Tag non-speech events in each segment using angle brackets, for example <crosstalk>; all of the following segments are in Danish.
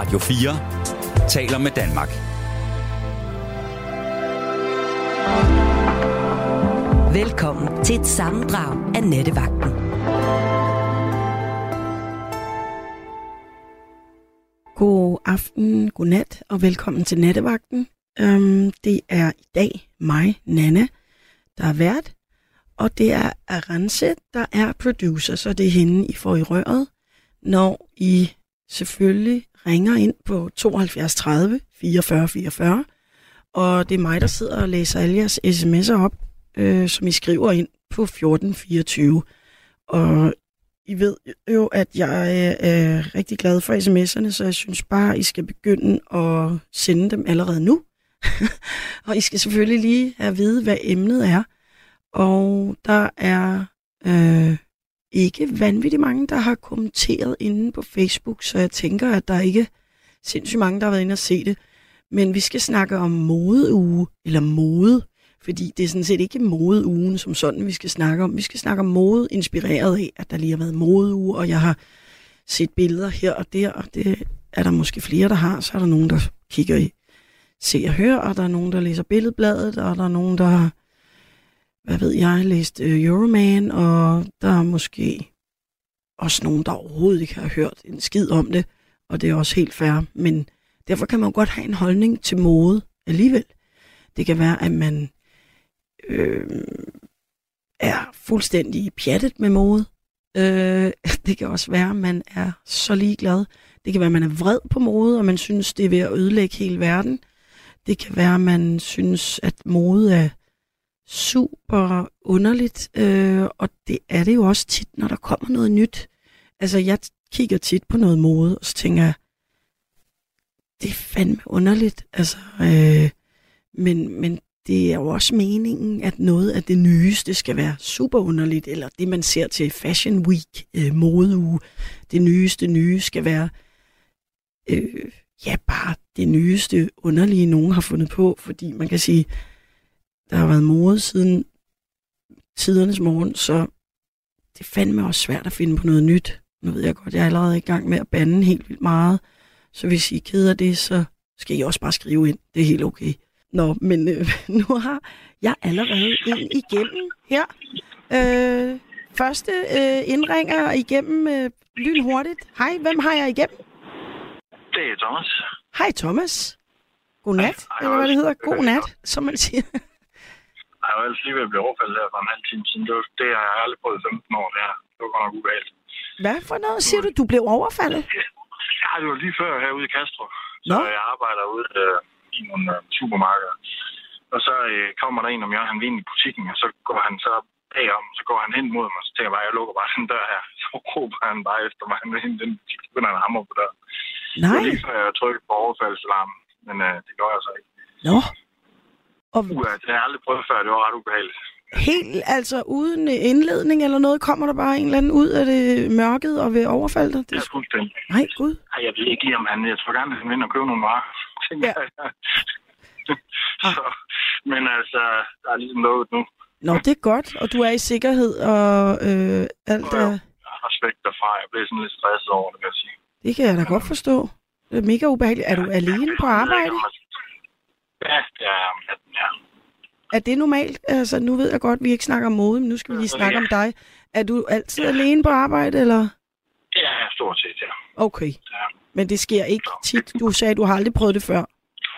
Radio 4 taler med Danmark. Velkommen til et sammendrag af Nettevagten. God aften, god nat og velkommen til Nattevagten. Um, det er i dag mig, Nana, der er vært, og det er Arance, der er producer, så det er hende, I får i røret, når I selvfølgelig ringer ind på 72 30 44 44, og det er mig, der sidder og læser alle jeres sms'er op, øh, som I skriver ind på 1424. Og I ved jo, at jeg øh, er rigtig glad for sms'erne, så jeg synes bare, I skal begynde at sende dem allerede nu. <laughs> og I skal selvfølgelig lige have at vide, hvad emnet er. Og der er øh, ikke vanvittigt mange, der har kommenteret inde på Facebook, så jeg tænker, at der er ikke sindssygt mange, der har været inde og se det. Men vi skal snakke om modeuge, eller mode, fordi det er sådan set ikke modeugen som sådan, vi skal snakke om. Vi skal snakke om mode, inspireret af, at der lige har været modeuge, og jeg har set billeder her og der, og det er der måske flere, der har. Så er der nogen, der kigger i Se og Hør, og der er nogen, der læser Billedbladet, og der er nogen, der har, hvad ved jeg, læst øh, Euroman, og der er måske også nogen, der overhovedet ikke har hørt en skid om det, og det er også helt fair, men derfor kan man godt have en holdning til mode alligevel. Det kan være, at man øh, er fuldstændig pjattet med mode. Øh, <laughs> det kan også være, at man er så ligeglad. Det kan være, at man er vred på mode, og man synes, det er ved at ødelægge hele verden. Det kan være, at man synes, at mode er super underligt, øh, og det er det jo også tit, når der kommer noget nyt. Altså, jeg kigger tit på noget mode, og så tænker jeg, det er fandme underligt. Altså, øh, men, men det er jo også meningen, at noget af det nyeste skal være super underligt, eller det man ser til Fashion Week, øh, modeuge, det nyeste nye skal være, øh, ja, bare det nyeste underlige, nogen har fundet på, fordi man kan sige, der har været mode siden tidernes morgen, så det fandme også svært at finde på noget nyt. Nu ved jeg godt, jeg er allerede i gang med at bande helt vildt meget, så hvis I keder det, så skal I også bare skrive ind. Det er helt okay. Nå, men øh, <laughs> nu har jeg allerede en igennem her. Øh, første øh, indringer igennem øh, lynhurtigt. Hej, hvem har jeg igennem? Det er Thomas. Hej Thomas. Godnat, Hej, eller hvad det hedder. God nat, som man siger. Jeg var ellers lige ved at blive overfaldet her for en halv time siden. Det, var, det har jeg aldrig prøvet i 15 år. Det, her. det var godt nok ubehageligt. Hvad for noget siger du? Du blev overfaldet? Ja, det var lige før herude i Kastrup. Så Nå. jeg arbejder ude øh, i nogle øh, supermarkeder. Og så øh, kommer der en om jeg han vil ind i butikken, og så går han så bagom, så går han hen mod mig, og så tænker jeg bare, jeg lukker bare den dør her. <laughs> Så råber han bare efter mig, han vil ind i den butik, så begynder han at hamre på døren. Det Nej. var lige før jeg trykkede på overfaldsalarmen, men øh, det gør jeg så ikke. Nå. Og Uh, det har jeg aldrig prøvet før, det var ret ubehageligt. helt, altså uden indledning eller noget, kommer der bare en eller anden ud af det mørket og vil overfalde dig? Det er fuldstændig. nej, gud. Ej, jeg ved ikke lige, om han... Jeg tror gerne, han vil ind og købe nogle varer. <laughs> Ja. jeg. <laughs> så, men altså, der er ligesom lukket nu. Nå, det er godt, og du er i sikkerhed, og øh, alt er... Jeg har respekt derfra. Jeg blev sådan lidt stresset over det, vil jeg sige. Det kan jeg da godt forstå. Det er mega ubehageligt. Er du alene på arbejde? Ja, det er om natten, ja. Er det normalt? Altså, nu ved jeg godt, at vi ikke snakker om mode, men nu skal vi lige snakke om dig. Er du altid alene på arbejde, eller? Ja, stort set, ja. Okay. ja. Men det sker ikke tit. Du sagde, du har aldrig prøvet det før.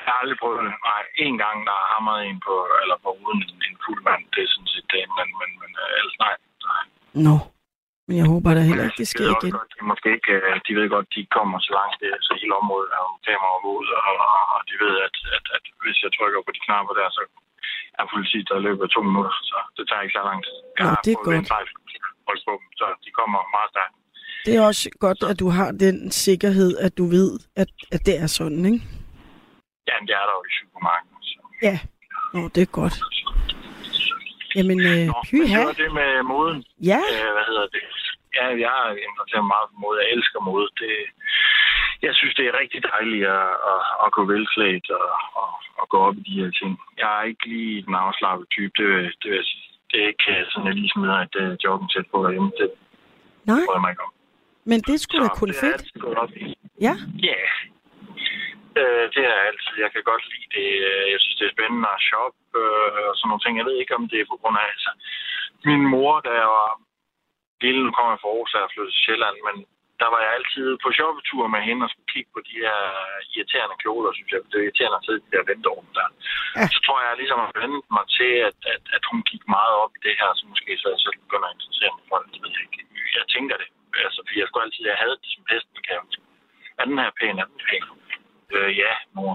Jeg har aldrig prøvet det. Nej, en gang, der har hamret en på, eller på uden en, en fuld mand. Det er sådan set det, men, men, men øh, ellers nej. nej. Nå. Men jeg håber da heller ikke, det De sker også igen. Godt, de, måske ikke, øh, de ved godt, de kommer så langt, det, så hele området er jo kamera ud, og, og de ved, at, at, at, hvis jeg trykker på de knapper der, så er politiet der af to minutter, så det tager ikke så lang tid. Jeg Nå, har det er godt. holdt på dem, så de kommer meget stærkt. Det er også godt, at du har den sikkerhed, at du ved, at, at det er sådan, ikke? Ja, det er der jo i supermarkedet. Så. Ja. Nå, det er godt. Jamen, øh, Nå, men det pyha. var det med moden. Ja, Øh, hvad hedder det? Ja, jeg har interesseret meget for mode. Jeg elsker mode. Det, jeg synes, det er rigtig dejligt at, at, at gå velklædt og, og, og gå op i de her ting. Jeg er ikke lige den afslappede type. Det, det, vil jeg sige. det er ikke sådan, jeg lige smider et uh, jogging-sæt på derhjemme. Det nej, jeg mig ikke om. men det skulle da kun er fedt. Ja, Ja, Øh, det er altid. Jeg kan godt lide det. Jeg synes, det er spændende at shoppe øh, og sådan nogle ting. Jeg ved ikke, om det er på grund af... Altså, min mor, da jeg var lille, nu kommer jeg fra Aarhus, og flyttet til Sjælland, men der var jeg altid på shoppetur med hende og skulle kigge på de her irriterende kjoler, synes jeg. Det er irriterende at sidde i de der venterum der. Ja. Så tror jeg ligesom at vende mig til, at, at, at hun gik meget op i det her, så måske så jeg selv begynder at interessere mig for det. Jeg ikke. Jeg tænker det. Altså, fordi jeg skulle altid, jeg havde det som pesten, kan jeg Er den her pæn? Er den pæn? Øh, ja, mor.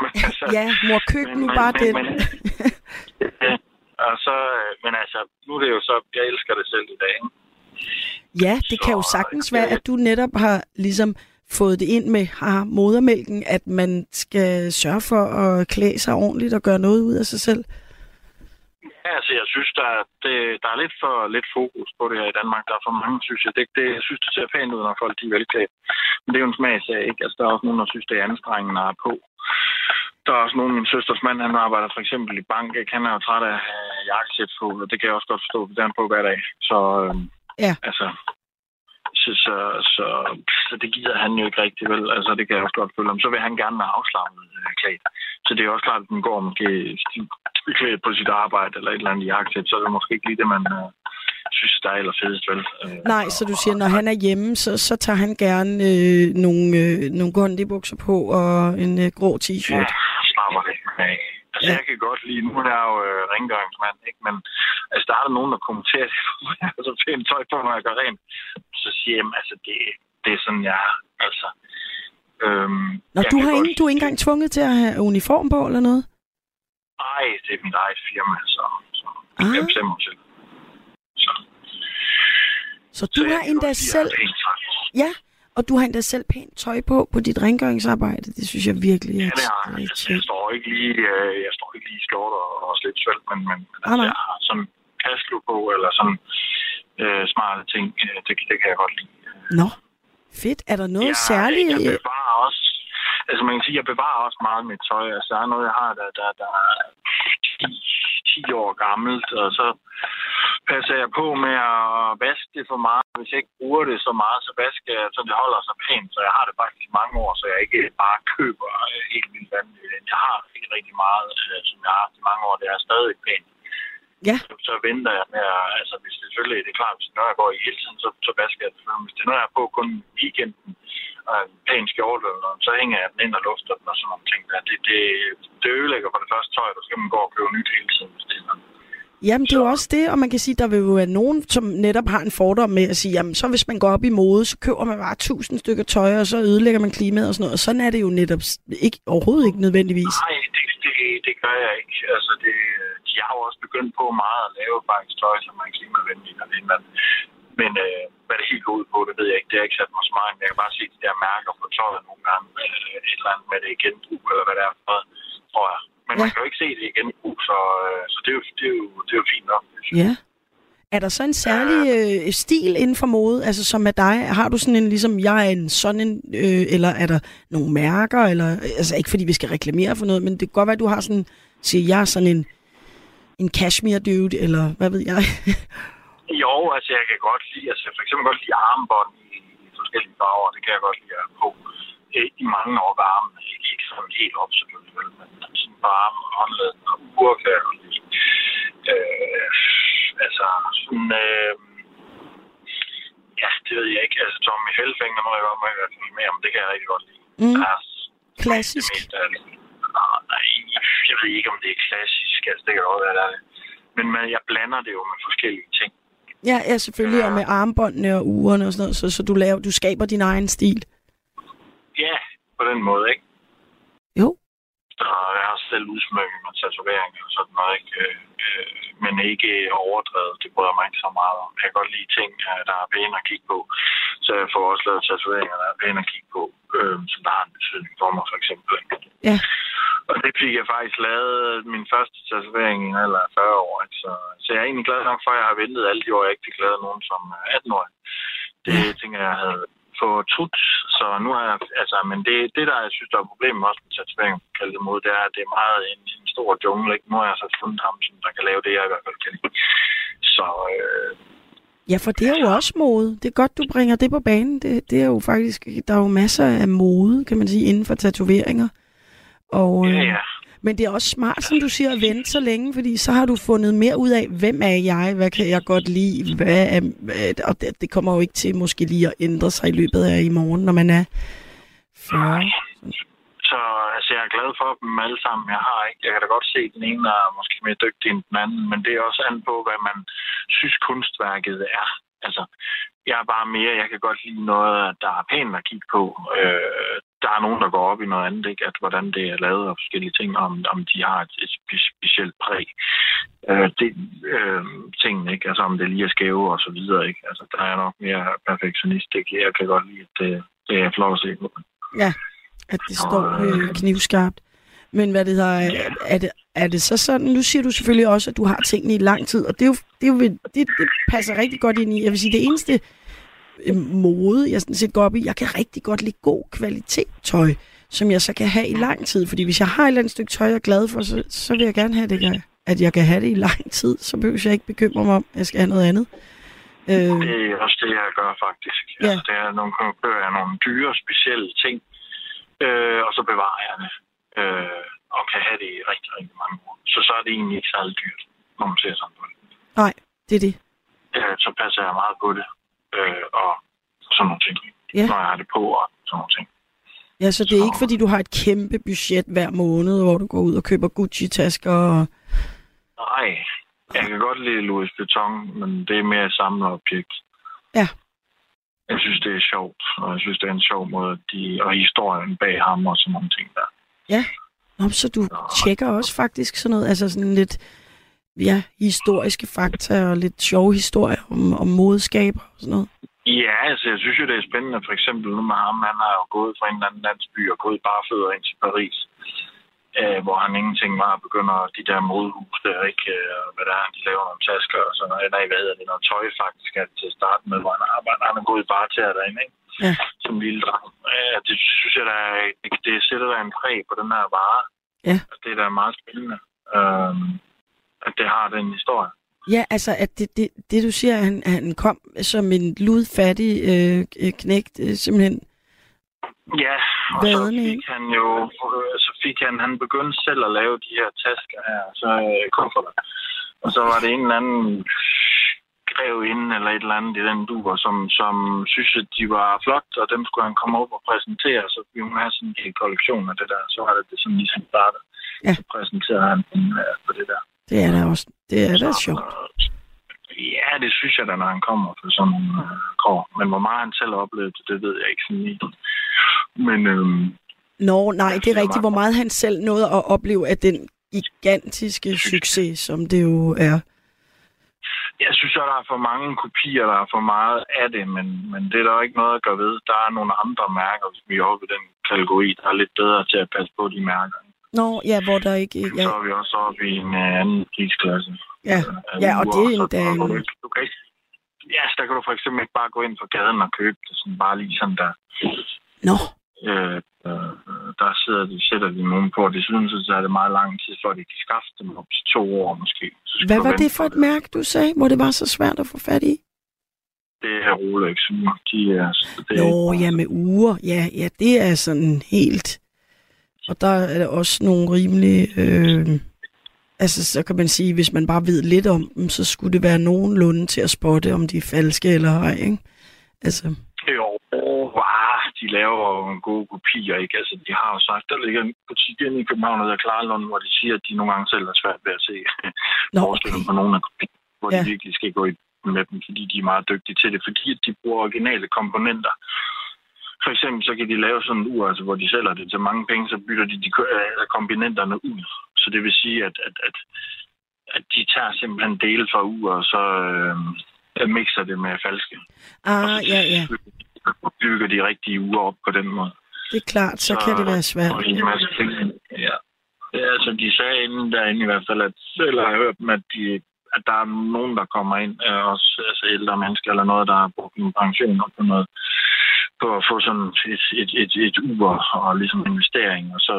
Men, altså, ja, mor, køb men, nu men, bare men, den. Men, <laughs> ja, og så, øh, men altså, nu er det jo så, jeg elsker det selv i dag. Ikke? Ja, det så, kan jo sagtens være, at du netop har ligesom fået det ind med har modermælken, at man skal sørge for at klæde sig ordentligt og gøre noget ud af sig selv. Altså jeg synes, der, det, der er lidt for lidt fokus på det her i Danmark. Der er for mange, synes jeg. Det, det, jeg synes, det ser pænt ud, når folk de er velklædt. Men det er jo en smagsag, ikke? Altså, der er også nogen, der synes, det er anstrengende at på. Der er også nogen, min søsters mand, han arbejder for eksempel i bank. Ikke? Han er jo træt af jakkesæt på, og det kan jeg også godt forstå, det er på hver dag. Så øhm, Ja. Altså, så, så, så, så det gider han jo ikke rigtig vel. Altså, det kan jeg også godt følge om. Så vil han gerne være afslappet øh, klædt. Så det er også klart, at den går måske klædt på sit arbejde eller et eller andet jagtsæt, så er det måske ikke lige det, man øh, synes, der er allerfedest, vel? Øh, Nej, så du siger, når han er hjemme, så, så tager han gerne øh, nogle, øh, nogle gondibukser på og en øh, grå t-shirt. Ja, slapper det af. Altså, ja. jeg kan godt lide, nu er jeg jo øh, rengøringsmand, ikke? men altså, der er der nogen, der kommenterer det, <laughs> har så pænt tøj på, når jeg gør rent. Så siger jeg, altså, det, det er sådan, jeg er. Altså, øhm, Nå, du, har ingen, du er ikke engang tvunget til at have uniform på, eller noget? Nej, det er mit eget firma, så, så ah. jeg bestemmer til. Så, så du så har endda selv... Ja, og du har endda selv pænt tøj på på dit rengøringsarbejde. Det synes jeg virkelig er Ja, det har jeg. Jeg står ikke lige, øh, jeg står ikke lige i skjort og, og slet svælt, men, men ah, altså, jeg har sådan kaslo på, eller sådan øh, smarte ting. Øh, det, det kan jeg godt lide. Nå, fedt. Er der noget jeg, særligt? Jeg bevarer også, altså man kan sige, jeg bevarer også meget med tøj. Altså der er noget, jeg har, der, der, der er 10, 10 år gammelt, og så passer jeg på med at vaske det for meget. Hvis jeg ikke bruger det så meget, så vasker jeg, så det holder sig pænt. Så jeg har det faktisk i mange år, så jeg ikke bare køber helt vildt vanvittigt. Jeg har rigtig, rigtig meget, øh, som jeg har haft i mange år. Det er stadig pænt. Ja. Så, så venter jeg med at, altså hvis det selvfølgelig det er klart, hvis når jeg går i hele tiden, så, så vasker jeg det. Hvis det er noget, jeg er på kun weekenden, og en pæn skjorte, så hænger jeg den ind og lufter den og sådan nogle ting. Der. Det, det, det ødelægger for det første tøj, der skal man gå og købe nyt hele tiden, hvis det er. Jamen, det er jo også det, og man kan sige, der vil jo være nogen, som netop har en fordom med at sige, jamen, så hvis man går op i mode, så køber man bare tusind stykker tøj, og så ødelægger man klimaet og sådan noget. Og sådan er det jo netop ikke, overhovedet ikke nødvendigvis. Nej, det, det, det gør jeg ikke. Altså, det, de har jo også begyndt på meget at lave faktisk tøj, som er klimavenligt og det Men øh, hvad det helt går ud på, det ved jeg ikke. Det har ikke sat mig så meget. Men jeg kan bare se de der mærker på tøjet nogle gange. Øh, et eller andet med det genbrug, eller hvad det er for noget, tror jeg. Men ja. man kan jo ikke se det igen, så, øh, så det, er jo, det, er jo, det er jo fint nok. Ja. Er der så en særlig øh, stil inden for mode, altså som er dig? Har du sådan en, ligesom jeg er en sådan en, øh, eller er der nogle mærker, eller, altså ikke fordi vi skal reklamere for noget, men det kan godt være, at du har sådan, siger jeg sådan en, en cashmere dude, eller hvad ved jeg? <laughs> jo, altså jeg kan godt lide, altså for eksempel godt lide armbånd i, i forskellige farver, det kan jeg godt lide at på i mange år varme. Ikke sådan helt op, selvfølgelig, men sådan varme håndled og uger kan jeg godt lide. Øh, altså, sådan, øh, ja, det ved jeg ikke. Altså, Tommy Hellfinger må jeg godt med med om, det kan jeg rigtig godt lide. Mm. Er, Klassisk. Det mest, ah, nej, jeg ved ikke, om det er klassisk. Altså, det kan godt være, det er det. Men man, jeg blander det jo med forskellige ting. Ja, ja selvfølgelig, og med armbåndene og ugerne og sådan noget, så, så du, laver, du skaber din egen stil. Ja, på den måde, ikke? Jo. Så jeg har selv udsmykket med tatoveringer og sådan noget, ikke? Øh, øh, men ikke overdrevet. Det bryder mig ikke så meget om. Jeg kan godt lide ting, øh, der er pæne at kigge på. Så jeg får også lavet tatoveringer, der er pæne at kigge på, øh, som der har en betydning for mig, for eksempel. Ja. Og det fik jeg faktisk lavet min første tatovering i en alder af 40 år. Så, så jeg er egentlig glad nok for, at jeg har ventet alle de år, jeg ikke fik lavet nogen som 18-årig. Det ja. tænker jeg havde fortrudt, så nu har jeg, altså, men det, det der, jeg synes, der er problemet også med tatovering, kalde det mod, det er, at det er meget en, en stor jungle, ikke? Nu har jeg så fundet ham, som der kan lave det, jeg i hvert fald kan lide. Så, øh, Ja, for det er jo også mode. Det er godt, du bringer det på banen. Det, det er jo faktisk, der er jo masser af mode, kan man sige, inden for tatoveringer. Og, Ja, øh, ja. Men det er også smart, som du siger, at vente så længe, fordi så har du fundet mere ud af, hvem er jeg, hvad kan jeg godt lide, hvad er, og det, det kommer jo ikke til måske lige at ændre sig i løbet af i morgen, når man er 40. Så altså, jeg er glad for dem alle sammen. Jeg har ikke. Jeg kan da godt se, at den ene er måske mere dygtig end den anden, men det er også an på, hvad man synes kunstværket er. Altså, jeg er bare mere, jeg kan godt lide noget, der er pænt at kigge på. Øh, der er nogen, der går op i noget andet, ikke? At hvordan det er lavet og forskellige ting, om, om de har et, et spe- specielt præg. Øh, det, øh, tingene, ikke? Altså, om det lige er skæve og så videre, ikke? Altså, der er nok mere perfektionist, ikke? Jeg kan godt lide, at det, det er flot at se på. Ja, at det står øh, knivskarpt. Men hvad det hedder, er, er, det, er det så sådan, nu siger du selvfølgelig også, at du har tingene i lang tid, og det, er jo, det, er jo, det, det passer rigtig godt ind i. Jeg vil sige, det eneste øh, mode, jeg sådan set går op i, jeg kan rigtig godt lide god kvalitet tøj, som jeg så kan have i lang tid. Fordi hvis jeg har et eller andet stykke tøj, jeg er glad for, så, så vil jeg gerne have det, jeg- at jeg kan have det i lang tid. Så behøver jeg ikke bekymre mig om, at jeg skal have noget andet. Øh, Det er også det, jeg gør faktisk. Ja. Altså, det er nogle køber jeg nogle dyre, specielle ting, øh, og så bevarer jeg det. Øh, og kan have det i rigtig, rigtig mange år. Så så er det egentlig ikke særlig dyrt, når man ser sådan på det. nej, det er det. Øh, så passer jeg meget på det. Øh, og sådan nogle ting. Ja. Når jeg har det på og sådan nogle ting. Ja, så det er ikke, fordi du har et kæmpe budget hver måned, hvor du går ud og køber Gucci-tasker og... Nej, jeg kan godt lide Louis Vuitton, men det er mere et samlerobjekt. Ja. Jeg synes, det er sjovt, og jeg synes, det er en sjov måde, at de, og historien bag ham og sådan nogle ting der. Nå, så du tjekker også faktisk sådan noget, altså sådan lidt, ja, historiske fakta og lidt sjove historier om, om modeskaber og sådan noget. Ja, altså jeg synes jo, det er spændende. For eksempel nu med ham, han har jo gået fra en eller anden landsby og gået bare fødder ind til Paris. Øh, hvor han ingenting var og begynder de der modehus der, ikke? Øh, hvad der er, de laver nogle tasker og sådan noget. Nej, hvad hedder det? Noget tøj faktisk er til at starte med, hvor han arbejder. Han er gået bare til derinde, ikke? Ja. Som lille dreng. Øh, det synes jeg, der er, det, det sætter der en præg på den her vare. Ja. Og det er da meget spændende. Øh, at det har den historie. Ja, altså, at det, det, det du siger, at han, han kom som en ludfattig øh, øh, knægt, øh, simpelthen. Ja, og så fik han jo, øh, så fik han, han begyndte selv at lave de her tasker her, så øh, kufferter. Og så var det en eller anden grev inden eller et eller andet i den duer, som, som synes, at de var flot, og dem skulle han komme op og præsentere, så vi må have sådan en kollektion af det der. Så var det det sådan ligesom startede. Ja. Så præsenterede han dem øh, på det der. Det er da også, det er da sjovt. Ja, det synes jeg da, når han kommer for sådan nogle øh, kår. Men hvor meget han selv har oplevet det, det ved jeg ikke sådan lige. Men øhm, Nå, nej, det er rigtigt, hvor meget han selv nåede at opleve af den gigantiske succes, som det jo er. Jeg synes, at der er for mange kopier, der er for meget af det, men, men det er der ikke noget at gøre ved. Der er nogle andre mærker, hvis vi er oppe i den kategori, der er lidt bedre til at passe på de mærker. Nå, ja, hvor der ikke... Ja. Så er vi også oppe i en uh, anden prisklasse. ja, af ja og det er der kan du kan ikke, ja, så der kan du for eksempel ikke bare gå ind på gaden og købe det, sådan bare lige sådan der. Nå, Øh, øh, der sidder de, sætter de nogen på, og desuden så tager det meget lang tid, før de kan skaffe dem op til to år måske. Så hvad var det for et mærke, du sagde, hvor det var så svært at få fat i? Det er Rolex. De er, det er Nå, ja, med uger. Ja, ja, det er sådan helt... Og der er der også nogle rimelig... Øh, altså, så kan man sige, hvis man bare ved lidt om dem, så skulle det være nogenlunde til at spotte, om de er falske eller ej, ikke? Altså, Jo, ah, de laver jo en gode kopier, ikke? Altså, de har jo sagt, der ligger en butik inde i København, der hedder Klarlund, hvor de siger, at de nogle gange selv er svært ved at se Nå, okay. på nogle af hvor Ja. de virkelig skal gå i med dem, fordi de er meget dygtige til det, fordi de bruger originale komponenter. For eksempel så kan de lave sådan en ur, altså, hvor de sælger det til mange penge, så bytter de, de øh, komponenterne ud. Så det vil sige, at, at, at, at de tager simpelthen dele fra ur, og så øh, mixer det med falske. Og Ah, så ja, ja. bygger de rigtige uger op på den måde. Det er klart, så kan det være svært. Og en masse ting. Ja. ja, altså de sagde inden derinde i hvert fald, at eller har jeg hørt dem, at, de, at der er nogen, der kommer ind, øh, også altså ældre mennesker eller noget, der har brugt en pension på noget, på at få sådan et, et, et, et ur og ligesom investering, og så,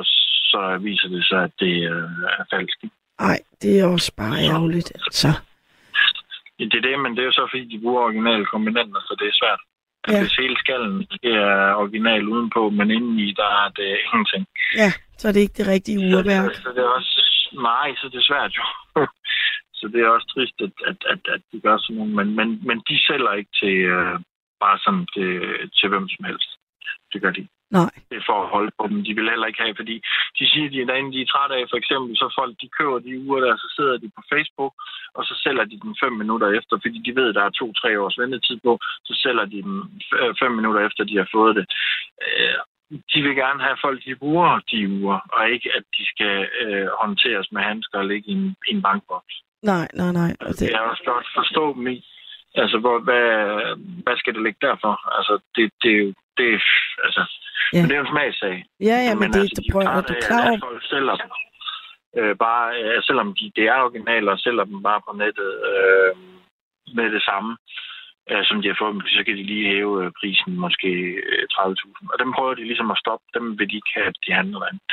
så viser det sig, at det øh, er falsk. Nej, det er også bare ærgerligt, altså. Det er det, men det er jo så, fordi de bruger originale komponenter, så det er svært. Ja. Hvis hele skallen er original udenpå, men indeni, der er det ingenting. Ja, så er det ikke det rigtige urværk. Så, så det er også, nej, så det er svært jo. <laughs> så det er også trist, at, at, at, at de gør sådan nogle, men, men, men de sælger ikke til øh, bare sådan til, til hvem som helst. Det gør de. Nej. Det er for at holde på dem. De vil heller ikke have, fordi de siger, at de, derinde, de er trætte af, for eksempel, så folk, de køber de uger der, så sidder de på Facebook, og så sælger de dem fem minutter efter, fordi de ved, at der er to-tre års ventetid på, så sælger de dem f- fem minutter efter, de har fået det. Øh, de vil gerne have folk, de bruger de uger, og ikke at de skal øh, håndteres med handsker og ligge i en, i en bankboks. Nej, nej, nej. Og Det det, kan jeg også godt forstå dem i. Altså, hvor, hvad, hvad skal det ligge derfor? Altså, det, det er jo, det er, altså, Ja. men det er jo en smagssag. ja, ja, men det, altså, det de prøver, er du af, klar at over? Folk sælger dem. Øh, bare, øh, selvom de, det er originaler, og sælger dem bare på nettet øh, med det samme, øh, som de har fået dem, så kan de lige hæve øh, prisen måske øh, 30.000. Og dem prøver de ligesom at stoppe. Dem vil de ikke have, at de handler derinde.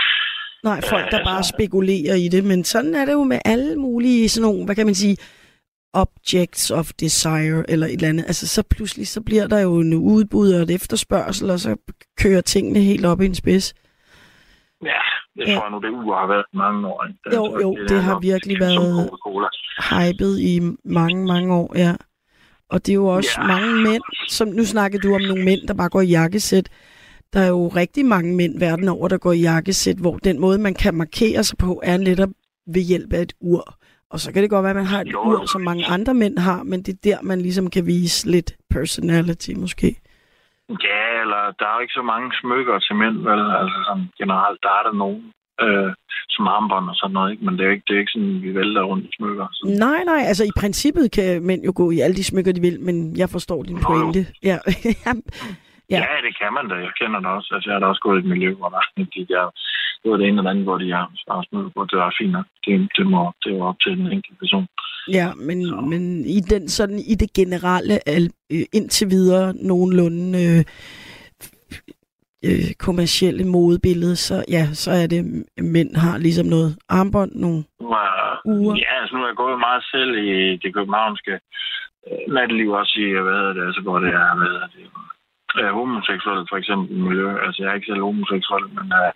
Nej, folk, der altså- bare spekulerer i det, men sådan er det jo med alle mulige sådan nogle, hvad kan man sige, objects of desire, eller et eller andet. Altså, så pludselig, så bliver der jo en udbud og et efterspørgsel, og så kører tingene helt op i en spids. Ja, det tror jeg nu, det uger har været mange år. Ikke? Jo, Altså, jo, er det har nok virkelig som været- Coca-Cola. Hypet i mange, mange år, ja. Og det er jo også Ja. mange mænd, som nu snakker du om nogle mænd, der bare går i jakkesæt. Der er jo rigtig mange mænd verden over, der går i jakkesæt, hvor den måde, man kan markere sig på, er netop ved hjælp af et ur. Og så kan det godt være, at man har et Jo, ur, jo. som mange andre mænd har, men det er der, man ligesom kan vise lidt personality måske. Ja, eller der er jo ikke så mange smykker til mænd, vel? Altså sådan, generelt, der er der nogen øh, som armbånd og sådan noget, ikke? Men det er jo ikke, det er ikke sådan, vi vælter rundt i smykker. Så. Nej, nej, altså i princippet kan mænd jo gå i alle de smykker, de vil, men jeg forstår din Nå, jo. pointe. Ja, <laughs> Ja. Ja. ja, det kan man da. Jeg kender det også. Altså, jeg har da også gået i et miljø, hvor der de der, det var det ene eller andet, hvor de har smykker på. Det var fint nok. Det, det, må, det var op til den enkelte person. Ja, men, Så. men i den sådan i det generelle øh, indtil videre nogenlunde øh, øh, kommercielle modebillede, så ja, så er det mænd har ligesom noget armbånd, nogle Nu er, Uger. Ja, altså nu er jeg gået meget selv i det københavnske øh, natteliv også i, hvad hedder det, altså hvor det er, hvad hedder det, øh, homoseksuelle for eksempel miljø. Altså jeg er ikke selv homoseksuel, men øh,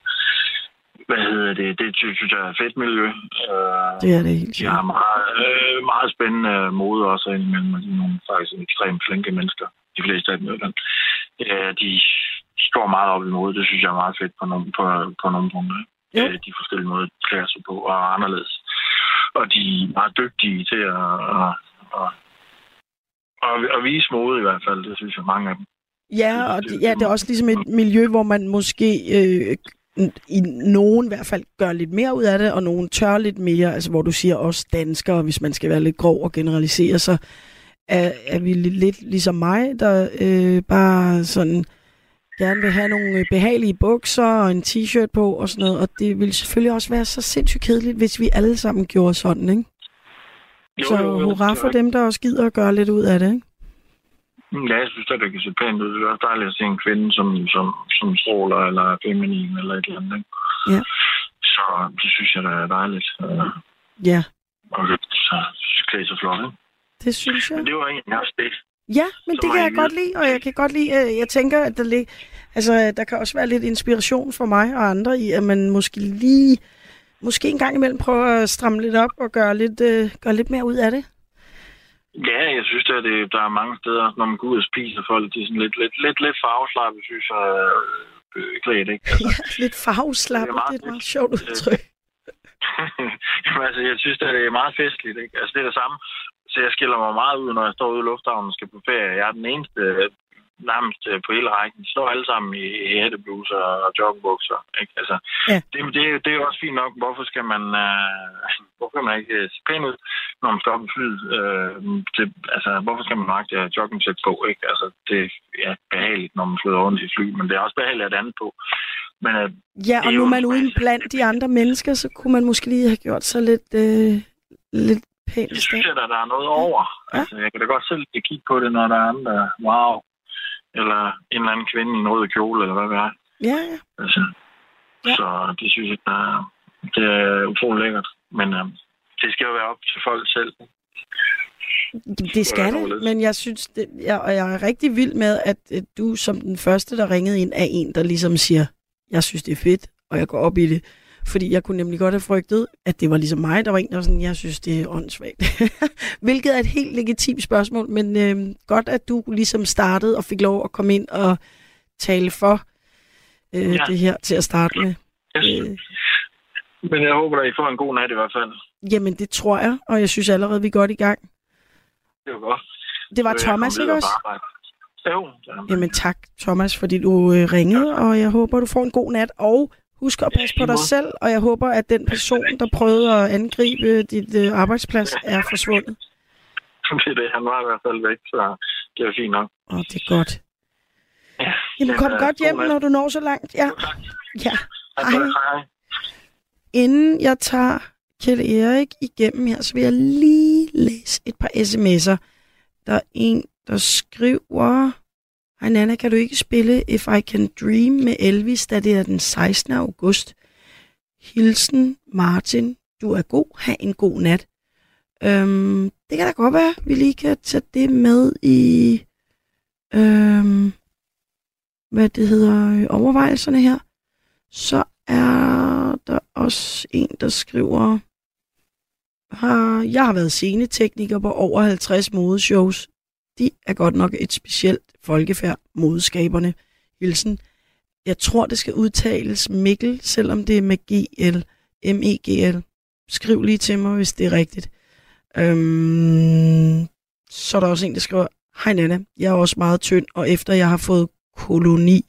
hvad hedder det, det synes jeg er et fedt miljø. Øh, det er det helt de har meget, øh, meget spændende mode også indimellem, og de er nogle faktisk ekstremt flinke mennesker, de fleste af dem. Øh, de står meget op i mode, det synes jeg er meget fedt på nogle, på, på nogle punkter. Jo. Øh, de forskellige måder, de klæder sig på, og er anderledes. Og de er meget dygtige til at, at, at, at, at vise mode i hvert fald, det synes jeg mange af dem. Ja, og det, ja, det er også ligesom et miljø, hvor man måske øh, i nogen i hvert fald gør lidt mere ud af det, og nogen tør lidt mere, altså hvor du siger også danskere, hvis man skal være lidt grov og generalisere, så er, er vi lidt, ligesom mig, der øh, bare sådan gerne vil have nogle behagelige bukser og en t-shirt på og sådan noget, og det ville selvfølgelig også være så sindssygt kedeligt, hvis vi alle sammen gjorde sådan, ikke? Jo, så jo, jo, hurra for dem, der også gider at gøre lidt ud af det, ikke? Mm, Ja, jeg synes at det kan se pænt ud. Det er også dejligt at se en kvinde, som, som, som stråler eller er feminin eller et eller andet. Ikke? Ja. Så det synes jeg, der er dejligt. Øh, Ja, Og så klæde sig flot, ikke? det synes jeg. Men det var egentlig også det. Ja, men Så det kan jeg godt lide, og jeg kan godt lide, øh, jeg tænker, at der, lig, altså, der kan også være lidt inspiration for mig og andre i, at man måske lige, måske en gang imellem prøver at stramme lidt op og gøre lidt, øh, gøre lidt mere ud af det. Ja, jeg synes, at det, der er mange steder, når man går ud og spiser folk, de er sådan lidt, lidt, lidt, lidt farveslappe, synes jeg, øh, klædt, ikke? Altså, <laughs> Ja, lidt farveslappet, Det er det meget er et meget sjovt udtryk. <laughs> Jamen, altså, jeg synes, at det er meget festligt, ikke? Altså, det er det samme. Så jeg skiller mig meget ud, når jeg står ude i lufthavnen og skal på ferie. Jeg er den eneste øh, nærmest øh, på hele rækken. De står alle sammen i i hættebluser og joggingbukser. Ikke? Altså, Ja. det, det, er- det er jo også fint nok. Hvorfor skal man, øh, <laughs> hvorfor kan man ikke øh, se pæn ud, når man står på flyet? Øh, til, altså, hvorfor skal man nok have joggingsæt på? Ikke? Altså, det er behageligt, når man flyder rundt i fly, men det er også behageligt at andet på. Men øh, Ja, Det og nu man ude blandt de andre mennesker, så kunne man måske lige have gjort sig lidt, øh, lidt pænt. det synes jeg, at der er noget over. Ja. Altså, jeg kan da godt selv kigge på det, når der er andre, wow, eller en eller anden kvinde i en rød kjole, eller hvad det er. Ja, ja. Altså, Ja. Så det synes jeg, der er, det er utrolig lækkert. Men øh, det skal jo være op til folk selv. Det skal det, men jeg synes, det, jeg, og jeg er rigtig vild med, at du som den første, der ringede ind, er en, der ligesom siger, jeg synes, det er fedt, og jeg går op i det. Fordi jeg kunne nemlig godt have frygtet, at det var ligesom mig, der var en, der var sådan, jeg synes, det er åndssvagt. <laughs> Hvilket er et helt legitimt spørgsmål, men øh, godt, at du ligesom startede og fik lov at komme ind og tale for øh, ja. Det her til at starte med. Yes. Øh, Men jeg håber, at I får en god nat i hvert fald. jamen, det tror jeg, og jeg synes allerede, vi er godt i gang. Det var godt. Det var Så jeg Thomas, ikke også? arbejde. Jo. ja. Jamen tak, Thomas, fordi du øh, ringede, og jeg håber, du får en god nat. Og husk at passe på dig selv, og jeg håber, at den person, der prøvede at angribe dit øh, arbejdsplads, er forsvundet. Det er det. Han var i hvert fald væk, så det er fint nok. Og det er godt. Ja. Jamen kom godt god hjem, når du når så langt. Ja, ja. Hej. Inden jeg tager Kjell Erik igennem her, så vil jeg lige læse et par sms'er. Der er en, der skriver... Hej Nana, kan du ikke spille If I Can Dream med Elvis, da det er den 16. august? Hilsen Martin, du er god. Ha' en god nat. Øhm, det kan da godt være, vi lige kan tage det med i... Øhm, hvad det hedder, overvejelserne her. Så er der også en, der skriver, har, jeg har været scenetekniker på over 50 modeshows. De er godt nok et specielt folkefærd, modeskaberne. Hilsen. Jeg tror, det skal udtales Mikkel, selvom det er med GL. M-E-G-L. Skriv lige til mig, hvis det er rigtigt. Øhm, så er der også en, der skriver, Hej Nana, jeg er også meget tynd, og efter jeg har fået koloni,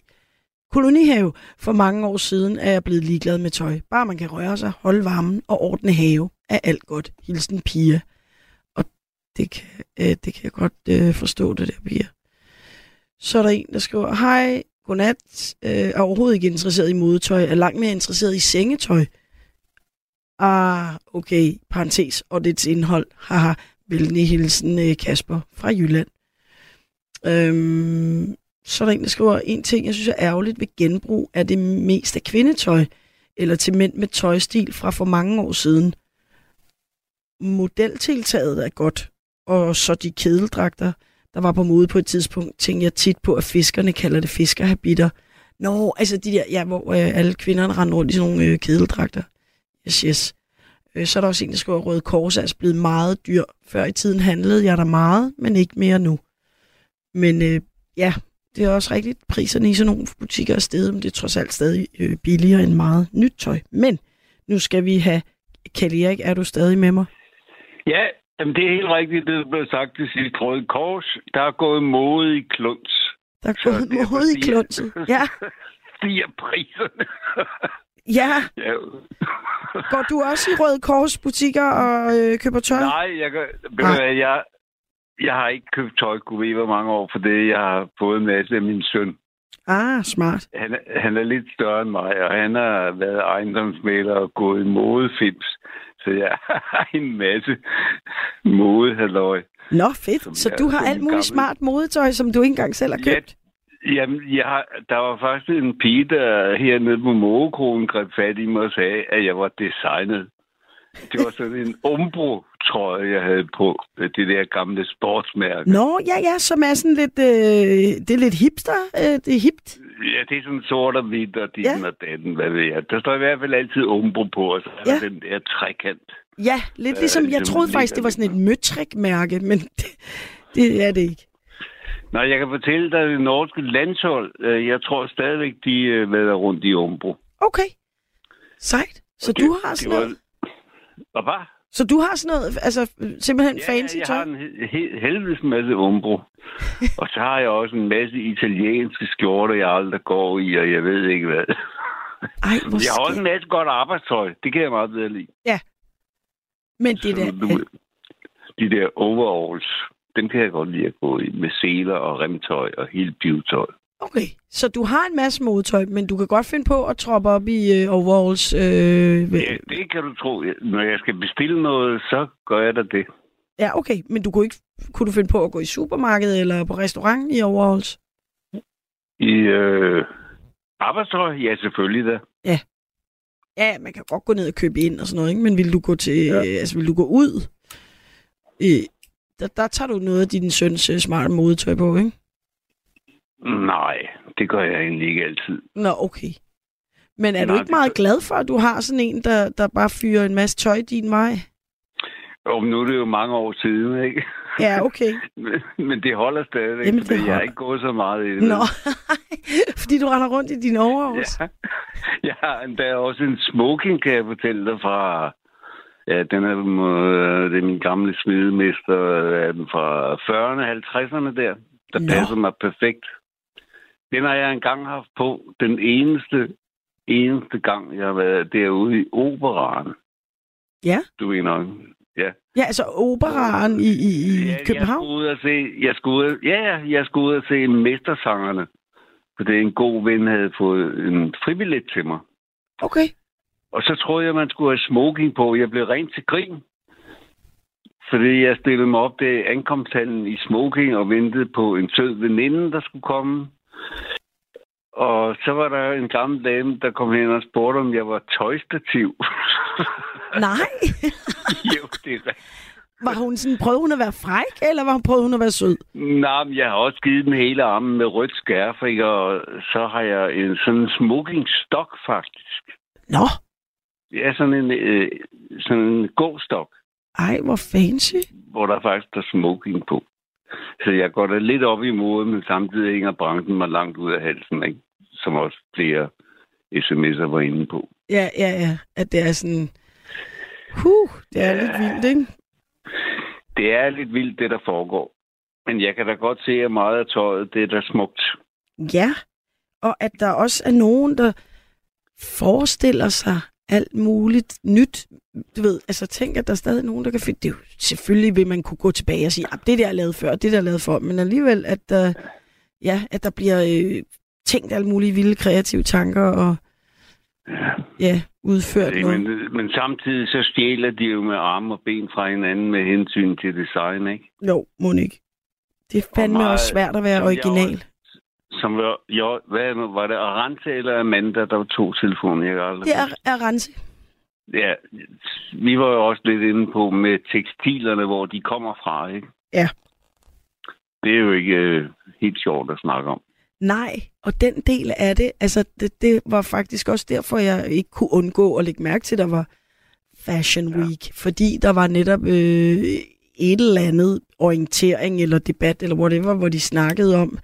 kolonihave for mange år siden, er jeg blevet ligeglad med tøj. Bare man kan røre sig, holde varmen og ordne have, er alt godt. Hilsen Pia. Og det kan, øh, det kan jeg godt øh, forstå, det der, Pia. Så er der en, der skriver, Hej, godnat, øh, er overhovedet ikke interesseret i modetøj, er langt mere interesseret i sengetøj. Ah, okay, parentes, og dets indhold. Haha, venlig hilsen øh, Kasper fra Jylland. Øhm, så er der en, der skriver, en ting, jeg synes er ærgerligt ved genbrug, er det mest af kvindetøj, eller til mænd med tøjstil fra for mange år siden. Modeltiltaget er godt, og så de kedeldragter, der var på mode på et tidspunkt, tænker jeg tit på, at fiskerne kalder det fiskerhabiter. Nå, altså de der, ja, hvor øh, alle kvinderne render rundt i sådan nogle øh, kedeldragter. Yes, yes. Øh, så er der også en, der skriver, at Røde Kors er altså blevet meget dyr. Før i tiden handlede jeg der meget, men ikke mere nu. Men øh, ja, det er også rigtigt. Priserne i sådan nogle butikker er steget, men det er trods alt stadig øh, billigere end meget nyt tøj. Men nu skal vi have... Kjell Erik, er du stadig med mig? Ja, jamen det er helt rigtigt, det der blev sagt til sidst. Røde Kors, der er gået mode i kluns. Der er gået derfor mod i klunset. Ja, <laughs> Stiger priserne. <laughs> ja. ja. Går du også i Røde Kors butikker og øh, køber tøj? Nej, jeg, Nej. hvad, jeg, jeg har ikke købt tøj, kunne ved hvor mange år, for det jeg har fået en masse af min søn. Ah, smart. Han, er- han er lidt større end mig, og han har været ejendomsmaler og gået i modefims. Så jeg har en masse modehalløj. Nå, fedt. Så jeg- du har alt muligt gammel- smart modetøj, som du ikke engang selv har Ja, købt? Jamen, jeg, har- der var faktisk en pige, der hernede på Mågekronen greb fat i mig og sagde, at jeg var designet. Det var sådan en umbro trøje, jeg havde på. Det der gamle sportsmærke. Nå, ja, ja, som er sådan lidt... Øh, det er lidt hipster. Øh, det er hipt. Ja, det er sådan sort og hvidt og dit Ja. og datten, hvad ved jeg. Der står i hvert fald altid umbro på, og så er Ja. der den der trekant. Ja, lidt Ja, ligesom... Jeg troede faktisk, det var det. sådan et møtrik-mærke, men <laughs> det, det er det ikke. Nej, jeg kan fortælle dig, at det norske landshold, øh, jeg tror stadigvæk, de øh, vader rundt i umbro. Okay. Sejt. Så Og du det- har det sådan var- noget... Hvad? Så du har sådan noget, altså simpelthen fancy jeg tøj? har en he- he- helvedes masse umbro. <laughs> og så har jeg også en masse italienske skjorter, jeg aldrig går i, og jeg ved ikke hvad. Ej, hvor Jeg har også en masse godt arbejdstøj. Det kan jeg meget bedre lide. Men det der... du- De der overalls, dem kan jeg godt lide at gå i. Med seler og remtøj og helt pivetøj. Okay, så du har en masse modetøj, men du kan godt finde på at troppe op i øh, overalls. Øh, Ja, det kan du tro. Når jeg skal bestille noget, så gør jeg da det. ja, okay, men du kunne ikke kunne du finde på at gå i supermarkedet eller på restaurant i overalls? I øh, arbejdstøj? Ja, selvfølgelig da. Ja, man kan godt gå ned og købe ind og sådan noget, ikke? men vil du gå til, ja. Ja. altså vil du gå ud? Øh, der, der tager du noget af din søns øh, smarte modetøj på, ikke? Nej, det gør jeg egentlig ikke altid. Nå, okay. Men er Nej, du ikke meget glad for, at du har sådan en, der, der bare fyrer en masse tøj din vej? Jo, nu er det jo mange år siden, ikke? Ja, okay. <laughs> Men, men det holder stadigvæk, Jamen, det fordi jeg har holder. ikke gået så meget i det. Nå, <laughs> fordi du render rundt i dine overalls. Ja. Jeg har endda også en smoking, kan jeg fortælle dig, fra... Ja, den er, øh, det er min gamle smidemester, øh, den fra 40'erne, 50'erne der, der Nå. passer mig perfekt. Den har jeg engang haft på. Den eneste, eneste gang, jeg har været derude i operaren. Ja. Du ved nok. Ja. Ja, altså operaren i, i, i Ja, København. Jeg skulle ud og se, jeg skulle ud, ja, ja, jeg skulle ud og se Mestersangerne. For det er en god ven, havde fået en fribillet til mig. Okay. Og så troede jeg, man skulle have smoking på. Jeg blev rent til grin. Fordi jeg stillede mig op der i ankomsthallen i smoking og ventede på en sød veninde, der skulle komme. Og så var der en gammel dame, der kom hen og spurgte, om jeg var tøjstativ. Nej. <laughs> jo, det er rigtigt. Var hun sådan, prøvede hun at være fræk, eller var hun prøvede hun at være sød? Nej, men jeg har også givet den hele armen med rødt skærf, ikke? og så har jeg en sådan en smoking stok faktisk. Nå, Ja, sådan en, øh, sådan en gåstok, ej, hvor fancy. hvor der faktisk er smoking på. Så jeg går da lidt op i mode, men samtidig hænger branchen mig langt ud af halsen, ikke? som også flere sms'er var inde på. Ja, ja, ja. At det er sådan... Huh, det er lidt vildt, ikke? Det er lidt vildt, det der foregår. Men jeg kan da godt se, at meget af tøjet, det er da smukt. Ja, og at der også er nogen, der forestiller sig alt muligt nyt. Du ved, altså tænk, at der er stadig nogen, der kan finde... Det er jo, selvfølgelig vil man kunne gå tilbage og sige, at det der er lavet før, det der er lavet for, men alligevel, at der, ja, at der bliver øh, tænkt alle mulige vilde kreative tanker og Ja. ja, udført noget. Men, men samtidig så stjæler de jo med arme og ben fra hinanden med hensyn til design, ikke? Jo, må ikke. Det er fandme meget- også svært at være som jeg original. Som var, jo, hvad var det Arante eller Amanda, der var to telefoner, jeg aldrig Det er, rense. Ja, vi var jo også lidt inde på med tekstilerne, hvor de kommer fra, ikke? Ja. Det er jo ikke øh, helt sjovt at snakke om. Nej, og den del af det, altså det, det var faktisk også derfor, jeg ikke kunne undgå at lægge mærke til, at der var Fashion Week, fordi der var netop øh, et eller andet orientering eller debat eller whatever, hvor de snakkede om,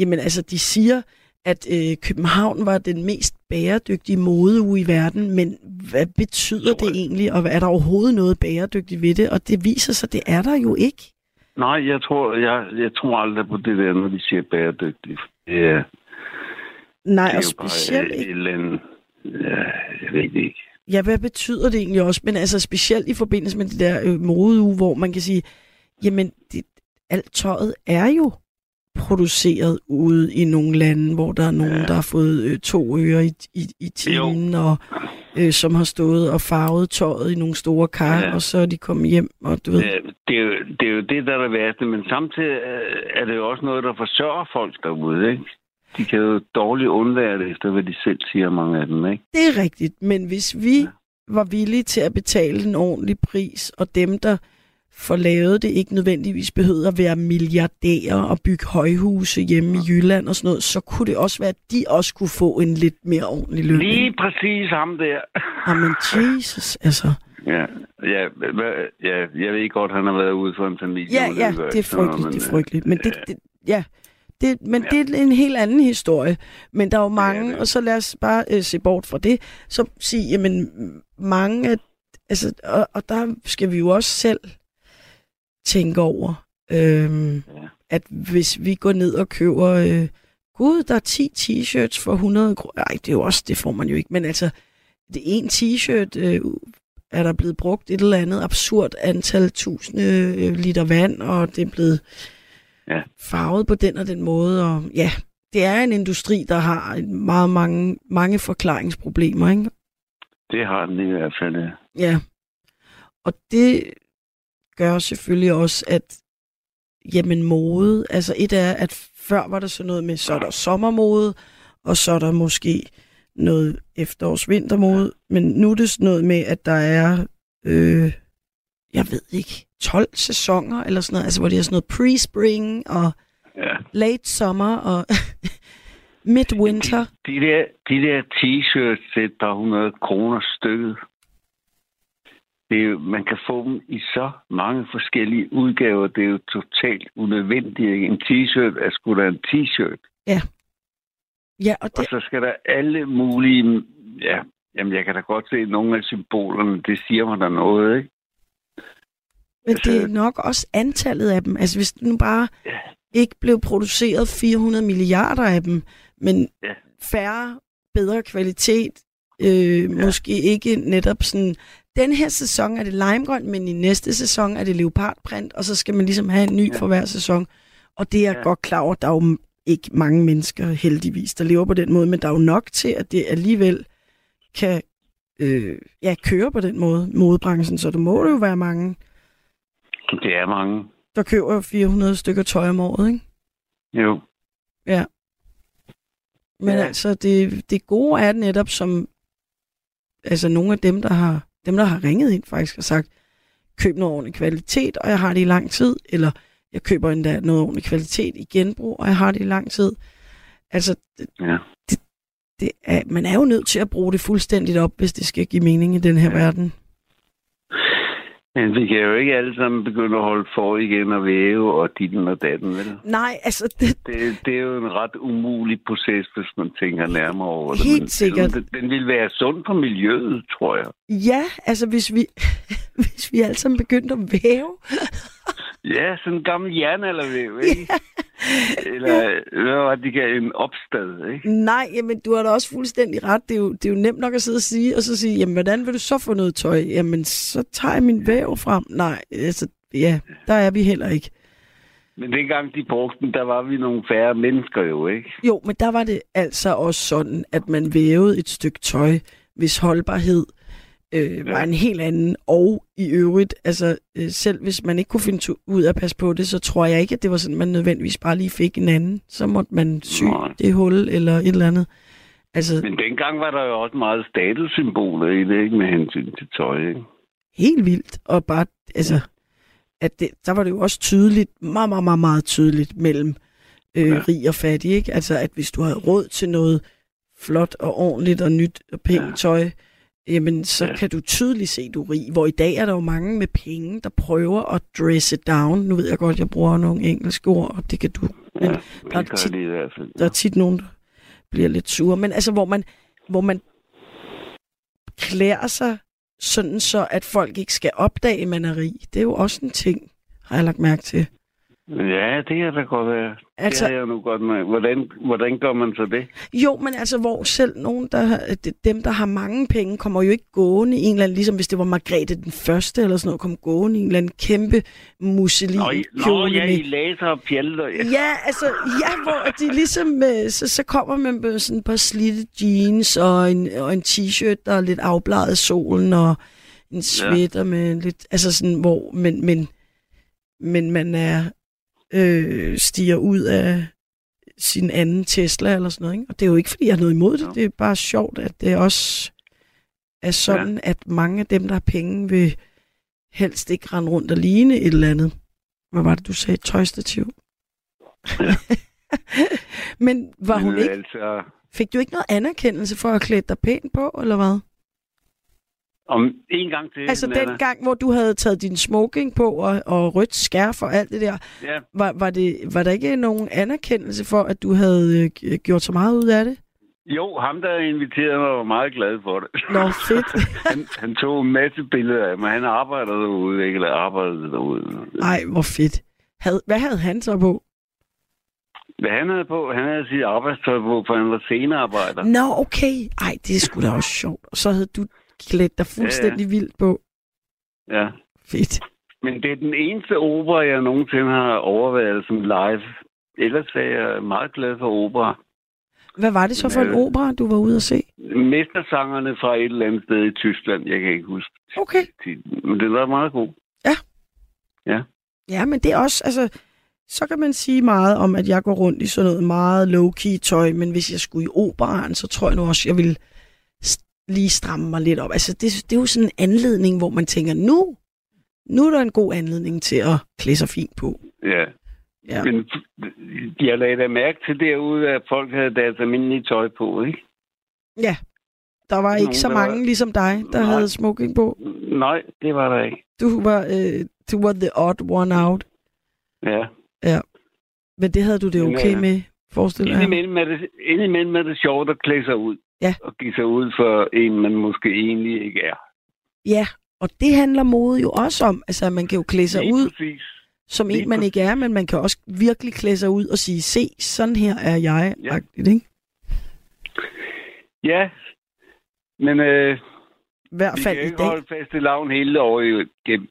jamen altså de siger, at øh, København var den mest bæredygtige modeuge i verden, men hvad betyder det egentlig, og er der overhovedet noget bæredygtigt ved det? Og det viser sig, det er der jo ikke. Nej, jeg tror, jeg, jeg tror aldrig på det der, når de siger bæredygtigt. Det er, Nej, det er og bare specielt et ikke. eller. Ja, jeg ved det ikke. Ja, hvad betyder det egentlig også? Men altså specielt i forbindelse med det der øh, modeuge, hvor man kan sige, jamen det, alt tøjet er jo produceret ude i nogle lande, hvor der er nogen, Ja. der har fået øh, to øre i, i, i timen, og øh, som har stået og farvet tøjet i nogle store kar, Ja. og så er de kommet hjem, og du ved, Ja, det, er jo, det er jo det, der er det værste, men samtidig øh, er det jo også noget, der forsørger folk derude, ikke? De kan jo dårligt undvære det, efter hvad de selv siger, mange af dem, ikke? det er rigtigt. Men hvis vi Ja. var villige til at betale en ordentlig pris, og dem, der får lavet det, ikke nødvendigvis behøvede at være milliardærer og bygge højhuse hjemme i Jylland og sådan noget, så kunne det også være, at de også kunne få en lidt mere ordentlig løn. Lige præcis ham der. Jamen, Jesus, altså. Ja, ja, ja, jeg ved godt, han har været ude for en familie. Ja, ja, det er frygteligt, det er frygteligt. Men det, det ja, det, men ja. det er en helt anden historie. Men der er jo mange, det. og så lad os bare øh, se bort fra det, så sige, jamen, mange af, altså, og, og der skal vi jo også selv tænke over, øhm, Ja. at hvis vi går ned og køber, øh, gud, der er 10 t-shirts for 100 kroner, nej, det er jo også, det får man jo ikke, men altså, det er en t-shirt, øh, er der blevet brugt et eller andet absurd antal tusinde øh, liter vand, og det er blevet Ja. farvet på den og den måde, og ja, det er en industri, der har meget mange, mange forklaringsproblemer, ikke? Det har den i hvert fald. Ja. Og det gør selvfølgelig også, at jamen mode, altså et er, at før var der sådan noget med, så er der sommermode, og så er der måske noget efterårs-vintermode, men nu er det sådan noget med, at der er, øh, jeg ved ikke, 12 sæsoner eller sådan noget, altså hvor det er sådan noget pre-spring og Ja. late summer og <laughs> midwinter. De der, de der t-shirts til et par hundrede kroner stykket. Det er jo, man kan få dem i så mange forskellige udgaver. Det er jo totalt unødvendigt. Ikke? En t-shirt er sgu da en t-shirt. Ja, og Og det, så skal der alle mulige... Ja, jamen jeg kan da godt se nogle af symbolerne. Det siger mig der noget, ikke? men det er altså- nok også antallet af dem. Altså hvis nu bare Ja. ikke blev produceret 400 milliarder af dem, men Ja. færre, bedre kvalitet, øh, ja. måske ikke netop sådan, den her sæson er det limegrøn, men i næste sæson er det leopardprint, og så skal man ligesom have en ny Ja. for hver sæson. Og det er jeg Ja. godt klar over, der er jo ikke mange mennesker heldigvis, der lever på den måde, men der er jo nok til, at det alligevel kan øh, ja, køre på den måde, modebranchen, så det må det jo være mange, Det er mange. der køber 400 stykker tøj om året, ikke? Jo. Ja. Men ja. Altså, det, det gode er netop som, altså nogle af dem, der har, dem, der har ringet ind faktisk og sagt, køb noget ordentlig kvalitet, og jeg har det i lang tid, eller jeg køber endda noget ordentlig kvalitet i genbrug, og jeg har det i lang tid. Altså, det, Ja. det er, man er jo nødt til at bruge det fuldstændigt op, hvis det skal give mening i den her. Ja. verden. Men vi kan jo ikke alle sammen begynde at holde for igen og væve og ditten og datten, vel? Nej, altså, det, Det, det er jo en ret umulig proces, hvis man tænker nærmere over det. Helt Men sikkert. Den, den vil være sund for miljøet, tror jeg. ja, altså hvis vi, <laughs> hvis vi alle sammen begyndte at væve, <laughs> Ja, sådan en gammel jernaldervæv, ikke? <laughs> Eller hvad var det, de gav en opstad, ikke? Nej, jamen du har da også fuldstændig ret. Det er, jo, det er jo nemt nok at sidde og sige, og så sige, jamen hvordan vil du så få noget tøj? Jamen så tager jeg min væv frem. Nej, altså ja, der er vi heller ikke. Men dengang de brugte den, der var vi nogle færre mennesker jo, ikke? Jo, men der var det altså også sådan, at man vævede et stykke tøj, hvis holdbarhed øh, var en helt anden. Og i øvrigt, altså øh, selv hvis man ikke kunne finde ud af at passe på det, så tror jeg ikke, at det var sådan, man nødvendigvis bare lige fik en anden. Så måtte man sy Nej. det hul eller et eller andet. Altså Men dengang var der jo også meget statussymboler i det, ikke? Med hensyn til tøj, ikke? helt vildt, og bare, altså, at det, der var det jo også tydeligt, meget, meget, meget, meget tydeligt mellem øh, Ja. rig og fattig, ikke? Altså, at hvis du havde råd til noget flot og ordentligt og nyt og pænt Ja. tøj, jamen, så Ja. kan du tydeligt se, du er rig. Hvor i dag er der jo mange med penge, der prøver at dress it down. Nu ved jeg godt, jeg bruger nogle engelske ord, og det kan du. Men Ja, der er tit- det i hvert fald. der er tit nogen, der bliver lidt sure. Men altså, hvor man, hvor man klæder sig sådan så, at folk ikke skal opdage, at man er rig. Det er jo også en ting, har jeg lagt mærke til. Ja, det kan da godt være. Altså... Det har jeg nu godt med. Hvordan, hvordan gør man så det? Jo, men altså, hvor selv nogen, der, dem, der har mange penge, kommer jo ikke gående i en eller anden, ligesom hvis det var Margrethe den Første eller sådan noget, kom gående i en eller anden kæmpe musselin Nå, nå ja, I laser og pjalter. Ja. Ja, altså, ja, hvor de ligesom, øh, så, så kommer man med sådan et par slidte jeans og en, og en t-shirt, der er lidt afbladet af solen, og en sweater med lidt, altså sådan, hvor, men, men, men man er, øh, stiger ud af sin anden Tesla eller sådan noget, ikke? Og det er jo ikke, fordi jeg har noget imod det, det er bare sjovt, at det også er sådan, ja. at mange af dem, der har penge, vil helst ikke rende rundt og ligne et eller andet. Hvad var det, du sagde? Tøjstativ? Ja. <laughs> Men var hun Men, ikke, Altså, fik du ikke noget anerkendelse for at klæde dig pænt på, eller hvad? Om en gang til. Altså Nana. den gang, hvor du havde taget din smoking på og, og rødt skærf og alt det der, Ja, var, var, det, var der ikke nogen anerkendelse for, at du havde øh, gjort så meget ud af det? jo, ham der inviterede mig var meget glad for det. Nå, fedt. <laughs> han, han tog en masse billeder af mig. Han arbejder derude, ikke? Eller arbejdede derude. Ej, hvor fedt. Had, hvad havde han så på? Hvad han havde på? Han havde sit arbejdstøj på, for han var scenearbejder. Nå, okay. Ej, det sgu da også sjovt. Og så havde du klædt dig fuldstændig ja, ja. vildt på. Ja. Fedt. Men det er den eneste opera, jeg nogensinde har overvejet som live. Ellers er jeg meget glad for opera. Hvad var det så for en Øh. opera, du var ude at se? Mestersangerne fra et eller andet sted i Tyskland. Jeg kan ikke huske Okay. Men det var meget god. Ja, men det er også, altså, så kan man sige meget om, at jeg går rundt i sådan noget meget low-key tøj, men hvis jeg skulle i operaren, så tror jeg nu også, jeg vil st- lige stramme mig lidt op. Altså, det, det er jo sådan en anledning, hvor man tænker, nu nu er der en god anledning til at klæde sig fint på. Ja. Ja. Men jeg lagde da mærke til derude, at folk havde deres almindelige tøj på, ikke? Ja, der var ikke Nogen, så der var- mange ligesom dig, der Nej. havde smoking på. Nej, det var der ikke. Du var, øh, du var the odd one out. Ja. Men det havde du det okay øh, med, forestiller jeg. Indimellem er, det, indimellem er det sjovt at klæde sig ud. Ja. Og give sig ud for en, man måske egentlig ikke er. Ja, og det handler mode jo også om. Altså, man kan jo klæde sig Lige ud præcis. som lige en, man ikke er, men man kan også virkelig klæde sig ud og sige, se, sådan her er jeg. Ja. Ja. Ikke? Ja, men øh, I hvert vi fald kan i ikke dag. holde fast i lavn hele året igennem.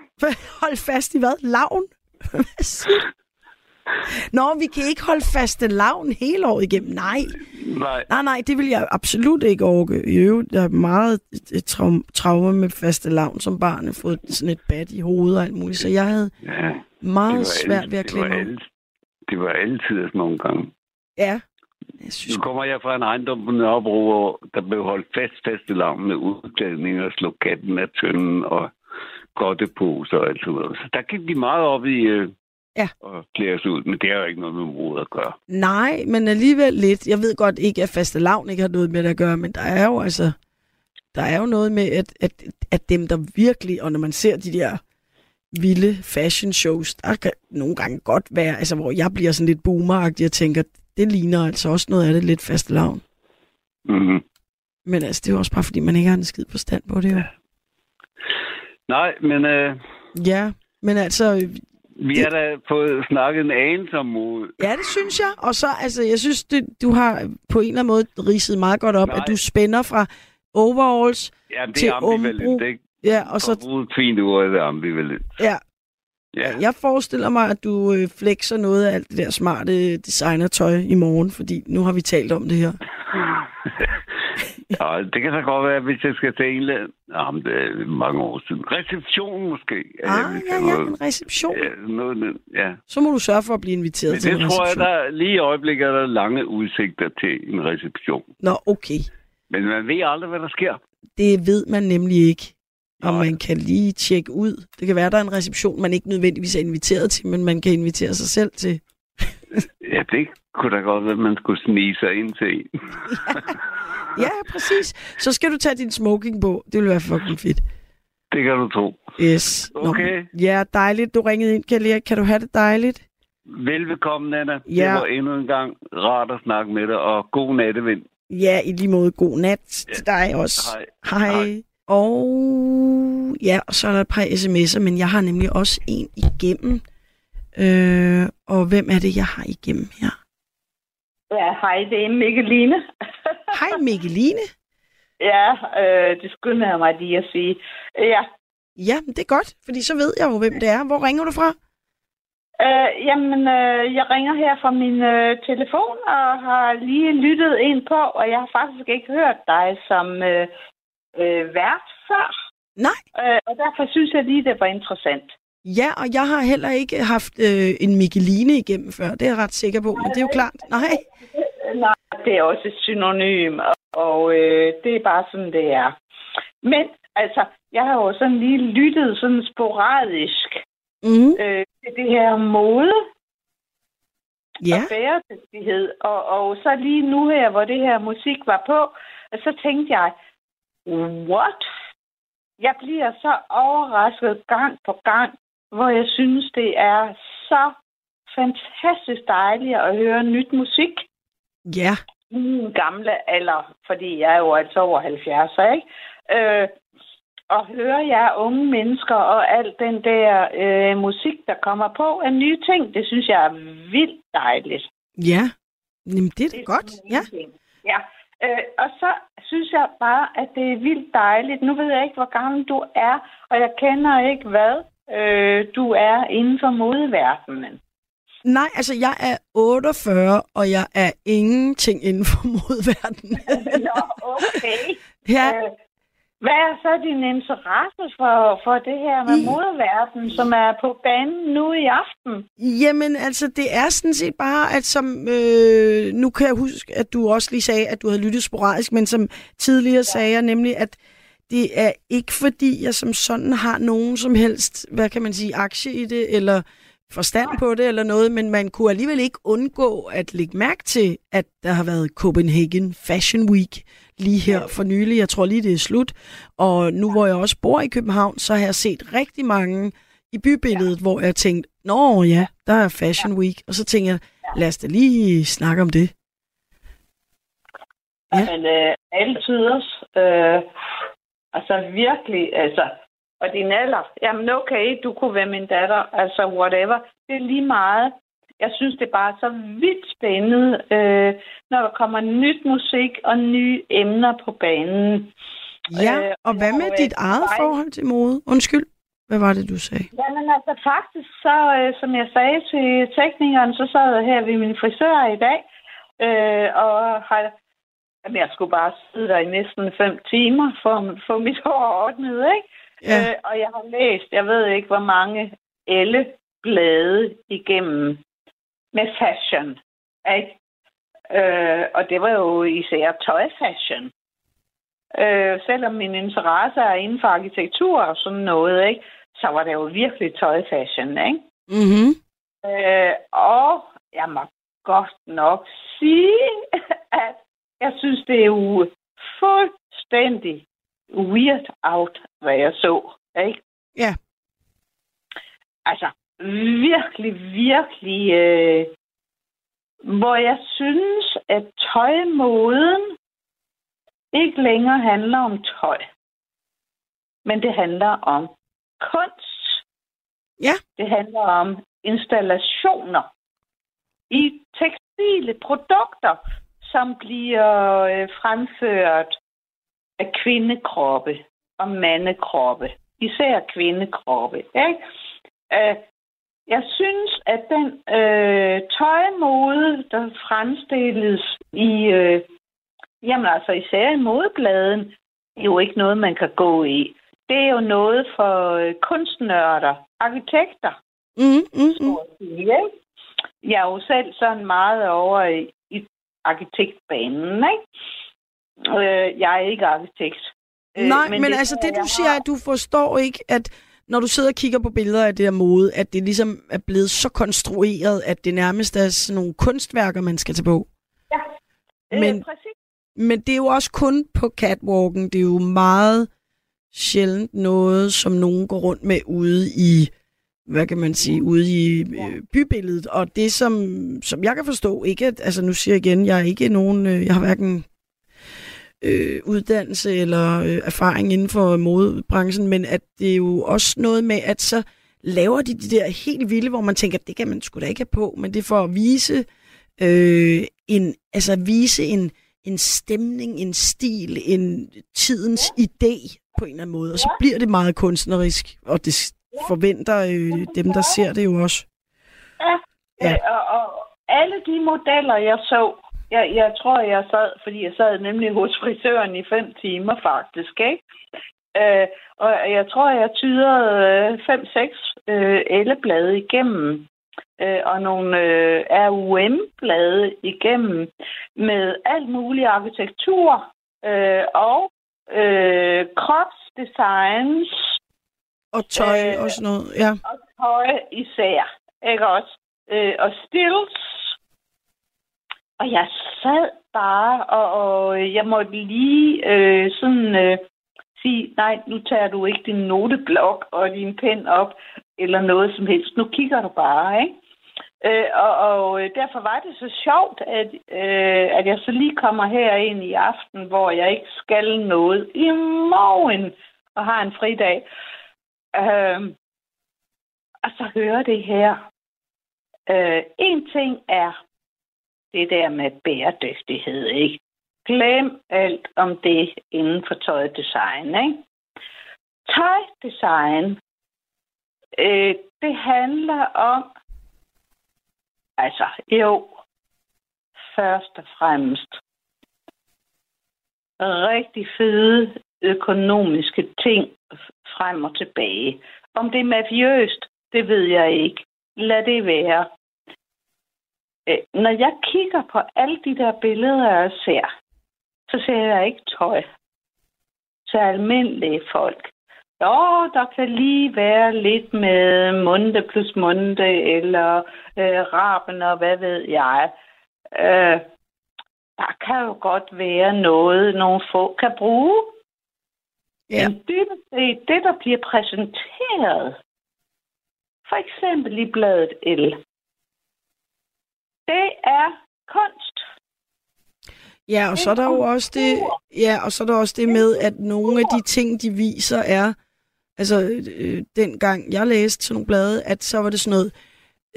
<laughs> Hold fast i hvad? Lavn? <laughs> Hvad siger du? Nå, vi kan ikke holde fast i lavn hele året igennem. Nej, Nej, nej, nej, det vil jeg absolut ikke orke. I øvrigt, jeg er meget et traum- traume med faste lavn som barn. Jeg fået sådan et bat i hovedet og alt muligt, så jeg havde ja, det meget svært ved at det klemme alt, det var altid sådan nogle gange. Ja, jeg synes, Nu kommer jeg fra en ejendom på Nørrebro, hvor der blev holdt fast fast i lavn med udklædning og slå katten af tønden og godteposer og alt sådan noget. Så der gik de meget op i øh, Ja. at klæde os ud, men det har jo ikke noget med mode at gøre. Nej, men alligevel lidt. Jeg ved godt ikke, at faste lavn ikke har noget med det at gøre, men der er jo altså... Der er jo noget med, at, at, at dem, der virkelig... Og når man ser de der vilde fashion shows, der kan nogle gange godt være... Altså, hvor jeg bliver sådan lidt boomeragtig og tænker, det ligner altså også noget af det lidt faste lavn. Mm-hmm. Men altså, det er jo også bare, fordi man ikke har en skid forstand på det jo. Nej, men øh, Ja, men altså... vi har da fået snakket en anelse om mode. Ja, det synes jeg. Og så, altså, jeg synes, det, du har på en eller anden måde ridset meget godt op, Nej. at du spænder fra overalls, Ja, det Til Umbro. ikke? ja, og så bruge et fint ord, det er ambivalent. Ja. Ja, Jeg forestiller mig, at du øh, flexer noget af alt det der smarte designertøj i morgen, fordi nu har vi talt om det her. <laughs> <laughs> ja, det kan da godt være, hvis jeg skal til England. Jamen, det er mange år siden. Reception måske. Ah, ja, ja, noget- en reception. Ja, noget, ja. Så må du sørge for at blive inviteret Men til det en tror jeg, der lige i øjeblikket er der lange udsigter til en reception. Nå, okay. Men man ved aldrig, hvad der sker. Det ved man nemlig ikke. Og Nej. man kan lige tjekke ud. Det kan være, der er en reception, man ikke nødvendigvis er inviteret til, men man kan invitere sig selv til. Ja, det kunne da godt være, at man skulle snige sig ind til en. <laughs> Ja, præcis. Så skal du tage din smoking på. Det vil være fucking fedt. Det kan du tro. Yes. Nå, Okay. Ja, dejligt. Du ringede ind, Kalia. Kan du have det dejligt? Velbekomme, Anna. Ja. Det var endnu en gang rart at snakke med dig, og god nattevind. Ja, i lige måde god nat til dig også. Hej. Hej. Hej. Og ja, og så er der et par sms'er, men jeg har nemlig også en igennem. Øh, og hvem er det, jeg har igennem her? Ja, hej, det er Mikkeline. <laughs> Hej Mikkeline. ja, øh, det skynder jeg mig lige at sige. Ja, Ja, det er godt, fordi så ved jeg jo, hvem det er. Hvor ringer du fra? øh, jamen, øh, jeg ringer her fra min øh, telefon og har lige lyttet ind på, og jeg har faktisk ikke hørt dig som øh, øh, vært før. Nej. Øh, og derfor synes jeg lige, det var interessant. Ja, og jeg har heller ikke haft øh, en Mikkeline igennem før. Det er jeg ret sikker på, men det er jo klart. Nej. <laughs> Nej, det er også et synonym, og, og øh, det er bare sådan, det er. Men altså, jeg har jo sådan lige lyttet sådan sporadisk Mm. øh, til det her mode Ja. og bæredygtighed. Og, og så lige nu her, hvor det her musik var på, og så tænkte jeg, what? Jeg bliver så overrasket gang på gang, hvor jeg synes, det er så fantastisk dejligt at høre nyt musik. Ja. min gamle alder, fordi jeg er jo altså over 70, ikke? Øh, og høre jer unge mennesker og alt den der øh, musik, der kommer på af nye ting, det synes jeg er vildt dejligt. Ja. Jamen, det er da Det godt. Ja. ting. Ja, øh, og så synes jeg bare, at det er vildt dejligt. Nu ved jeg ikke, hvor gammel du er, og jeg kender ikke, hvad øh, du er inden for modeverdenen. Nej, altså jeg er 48, og jeg er ingenting inden for modverdenen. <laughs> Nå, okay. ja, Øh, Hvad er så din interesse for, for det her med I- modeverdenen, som er på banen nu i aften? Jamen, altså, det er sådan set bare, at som... Øh, nu kan jeg huske, at du også lige sagde, at du havde lyttet sporadisk, men som tidligere ja. sagde jeg nemlig, at det er ikke fordi, jeg som sådan har nogen som helst, hvad kan man sige, aktie i det, eller forstand på det eller noget, men man kunne alligevel ikke undgå at lægge mærke til, at der har været Copenhagen Fashion Week lige her for nylig. Jeg tror lige, det er slut. Og nu hvor jeg også bor i København, så har jeg set rigtig mange i bybilledet, ja. hvor jeg tænkte, nå ja, der er Fashion ja. Week. Og så tænker jeg, lad os da lige snakke om det. Ja. Men øh, altid også. Øh, altså virkelig, altså, og din alder, jamen okay, du kunne være min datter, altså whatever. Det er lige meget. Jeg synes, det er bare så vildt spændende, øh, når der kommer nyt musik og nye emner på banen. Ja, øh, og hvad med dit eget forhold til mode? Undskyld. Hvad var det, du sagde? Jamen altså faktisk, så øh, som jeg sagde til teknikeren, så sad jeg her ved min frisør i dag, øh, og har, jamen, jeg skulle bare sidde der i næsten fem timer for at få mit <laughs> hår ordnet, ikke? Ja. Øh, og jeg har læst, jeg ved ikke, hvor mange elle blade igennem med fashion, ikke? Øh, og det var jo især tøjfashion. Øh, selvom min interesse er inden for arkitektur og sådan noget, ikke? så var det jo virkelig tøjfashion, ikke? Mm-hmm. Øh, og jeg må godt nok sige, <laughs> at jeg synes, det er jo fuldstændig weird out, hvad jeg så, ikke? Ja. Altså, virkelig, virkelig, øh, hvor jeg synes, at tøjmoden ikke længere handler om tøj, men det handler om kunst. Ja. Det handler om installationer i tekstile produkter, som bliver øh, fremført af kvindekroppe og mandekroppe. Især kvindekroppe. Ikke? Øh, jeg synes, at den øh, tøjmode, der fremstilles i, øh, jamen altså især i modebladen, er jo ikke noget, man kan gå i. Det er jo noget for øh, kunstnørder, arkitekter. Mm, mm, mm. Jeg er jo selv sådan meget over i, i arkitektbanen, ikke? Øh, jeg er ikke arkitekt. Øh, Nej, men, men det, altså det, du siger, har... at du forstår ikke, at når du sidder og kigger på billeder af det her mode, at det ligesom er blevet så konstrueret, at det nærmest er sådan nogle kunstværker, man skal tage på. Ja, øh, men, præcis. Men det er jo også kun på catwalken. Det er jo meget sjældent noget, som nogen går rundt med ude i, hvad kan man sige, ude i øh, bybilledet. Og det, som, som jeg kan forstå, ikke at, altså nu siger jeg igen, jeg er ikke nogen, øh, jeg har hverken øh, uddannelse eller øh, erfaring inden for modebranchen, men at det er jo også noget med, at så laver de de der helt vilde, hvor man tænker, det kan man sgu da ikke have på, men det er for at vise øh, en, altså vise en, en stemning, en stil, en tidens idé på en eller anden måde, og så bliver det meget kunstnerisk, og det forventer øh, dem, der ser det jo også. Ja, ja. Og, og alle de modeller, jeg så, jeg, jeg tror, jeg sad, fordi jeg sad nemlig hos <laughs> frisøren i fem timer faktisk, ikke? Øh, og jeg tror, jeg tyder øh, fem-seks øh, elleblade igennem, øh, og nogle øh, RUM-blade igennem, med alt mulig arkitektur, øh, og øh, kropsdesigns. Og tøj øh, og sådan noget, ja. Og tøj især, ikke også? Øh, og stills. Og jeg sad bare, og, og jeg måtte lige øh, sådan øh, sige, nej, nu tager du ikke din noteblok og din pen op, eller noget som helst. Nu kigger du bare, ikke? Øh, og, og øh, derfor var det så sjovt, at, øh, at jeg så lige kommer her ind i aften, hvor jeg ikke skal noget i morgen og har en fridag. Øh, og så hører det her. Øh, en ting er det der med bæredygtighed, ikke? Glem alt om det inden for tøjdesign, ikke? Tøjdesign, øh, det handler om Altså, jo, først og fremmest rigtig fede økonomiske ting frem og tilbage. Om det er mafiøst, det ved jeg ikke. Lad det være. Øh, når jeg kigger på alle de der billeder, jeg ser, så ser jeg ikke tøj. Til almindelige folk. Jo, der kan lige være lidt med munde plus munde, eller øh, raben og hvad ved jeg. Øh, der kan jo godt være noget, nogle få kan bruge. Ja. Men dybest set, det, der bliver præsenteret, for eksempel i bladet L, det er kunst. Ja, og så er der jo også det, ja, og så er der også det med, at nogle af de ting, de viser, er, altså øh, dengang jeg læste sådan nogle blade, at så var det sådan noget,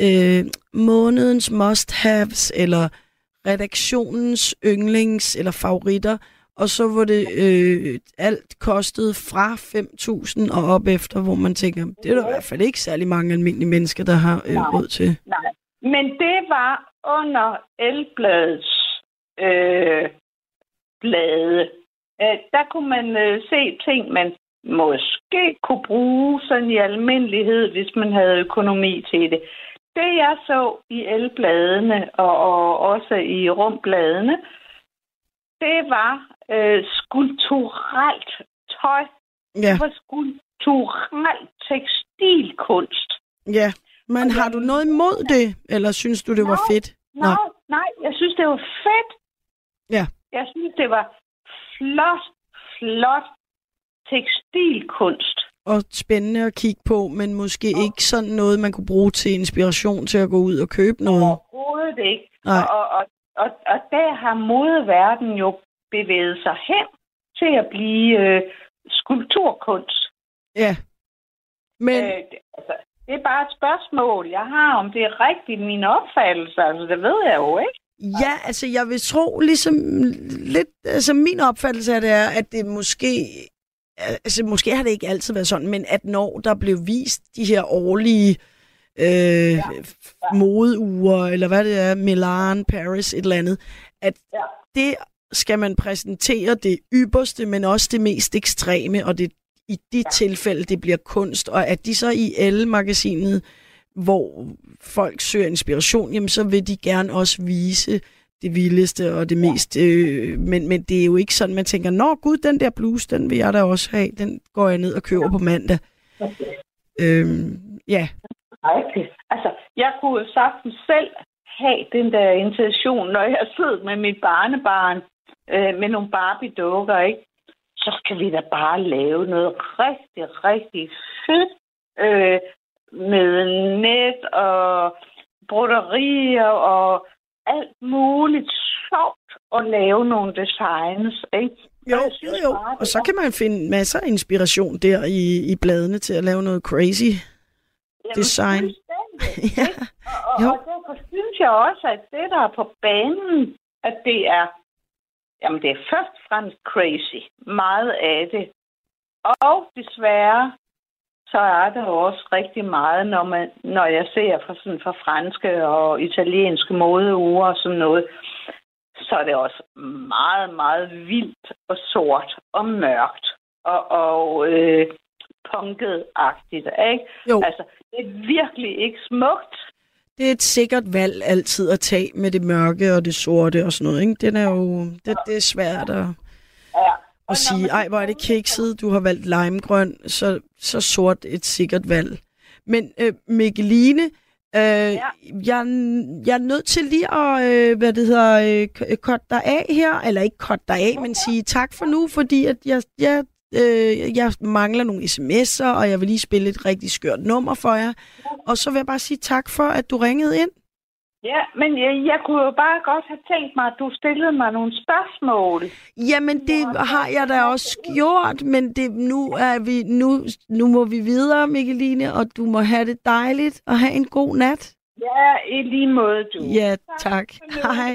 øh, månedens must-haves, eller redaktionens yndlings, eller favoritter, og så var det, øh, alt kostede fra 5.000 og op efter, hvor man tænker, det er der i hvert fald ikke særlig mange almindelige mennesker, der har øh, Nej. råd til. Nej, men det var under Elbladets øh, blade. Øh, der kunne man øh, se ting, man måske kunne bruge sådan i almindelighed, hvis man havde økonomi til det. Det jeg så i elbladene og, og også i rumbladene, det var øh, skulpturelt tøj. Ja, Det var skulpturelt tekstilkunst. ja. Men har du noget imod det, eller synes du, det var Nej. fedt? Nej, nej, jeg synes, det var fedt. Ja. Jeg synes, det var flot, flot tekstilkunst. og spændende at kigge på, men måske ikke sådan noget, man kunne bruge til inspiration til at gå ud og købe noget. Overhovedet ikke. Nej. Og, og, og, og der har modeverdenen jo bevæget sig hen til at blive øh, skulpturkunst. Ja. Men, Øh, det, altså, det er bare et spørgsmål, jeg har, om det er rigtigt min opfattelse. Altså, det ved jeg jo ikke. ja, altså jeg vil tro ligesom lidt, altså min opfattelse af det er, at det måske, altså måske har det ikke altid været sådan, men at når der blev vist de her årlige øh, ja. modeuger, eller hvad det er, Milan, Paris, et eller andet, at Ja. det skal man præsentere det ypperste, men også det mest ekstreme, og det i de ja. tilfælde, det bliver kunst, og at de så i Elle-magasinet, hvor folk søger inspiration, jamen så vil de gerne også vise det vildeste og det mest, øh, men, men det er jo ikke sådan, man tænker, nå gud, den der bluse, den vil jeg da også have, den går jeg ned og køber på mandag. Øhm, ja, Rigtigt. Altså, jeg kunne jo sagtens selv have den der intention, når jeg sidder med mit barnebarn øh, med nogle Barbie-dukker, ikke? Så kan vi da bare lave noget rigtig, rigtig fedt øh, med net og broderier og alt muligt sjovt at lave nogle designs, ikke? jo, jo, jo. bare, Og så kan man finde masser af inspiration der i, i bladene til at lave noget crazy. Jamen, design. <laughs> ja. Og, og, Jo. og derfor synes jeg også, at det, der er på banen, at det er, jamen det er først og fremmest crazy. Meget af det. Og desværre, så er der også rigtig meget, når, man, når jeg ser fra, sådan, fra franske og italienske modeuger og sådan noget, så er det også meget, meget vildt og sort og mørkt og, og øh, punket-agtigt, ikke? Jo. Altså, det er virkelig ikke smukt. Det er et sikkert valg altid at tage med det mørke og det sorte og sådan noget. Ikke? Den er jo, det, det er svært at, Ja. at sige, ej, hvor er det kikset, du har valgt limegrøn, så, så sort et sikkert valg. Men øh, Mikkeline, øh, ja. jeg, jeg er nødt til lige at, øh, hvad det hedder, øh, k- korte dig af her, eller ikke korte dig af, men sige tak for nu, fordi at jeg, jeg, øh, jeg mangler nogle sms'er, og jeg vil lige spille et rigtig skørt nummer for jer. Og så vil jeg bare sige tak for, at du ringede ind. Ja, men jeg, jeg kunne jo bare godt have tænkt mig, at du stillede mig nogle spørgsmål. Jamen, det har jeg da også gjort, men det, nu, er vi, nu, nu må vi videre, Mikkeline, og du må have det dejligt og have en god nat. Ja, i lige måde, du. Ja, tak. Hej.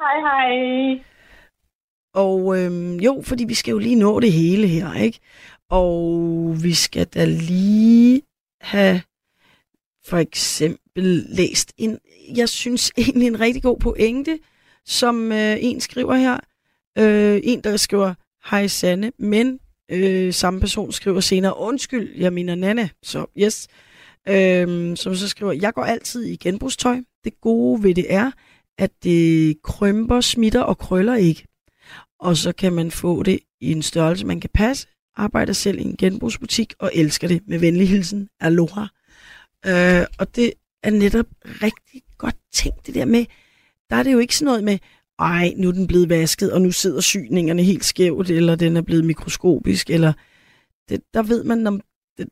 Hej, hej. Og øhm, jo, fordi vi skal jo lige nå det hele her, ikke? Og vi skal da lige have for eksempel læst en, jeg synes <laughs> egentlig en rigtig god pointe, som øh, en skriver her. Øh, en, der skriver, hej Sanne, men øh, samme person skriver senere, undskyld, jeg mener Nana. Så yes. Øh, som så skriver, jeg går altid i genbrugstøj. Det gode ved det er, at det krymper, smitter og krøller ikke. Og så kan man få det i en størrelse, man kan passe. arbejder selv i en genbrugsbutik og elsker det. Med venlig hilsen, Aloha. Øh, og det er netop rigtig godt tænkt, det der med, der er det jo ikke sådan noget med, ej, nu er den blevet vasket, og nu sidder syningerne helt skævt, eller den er blevet mikroskopisk, eller det, der ved man, om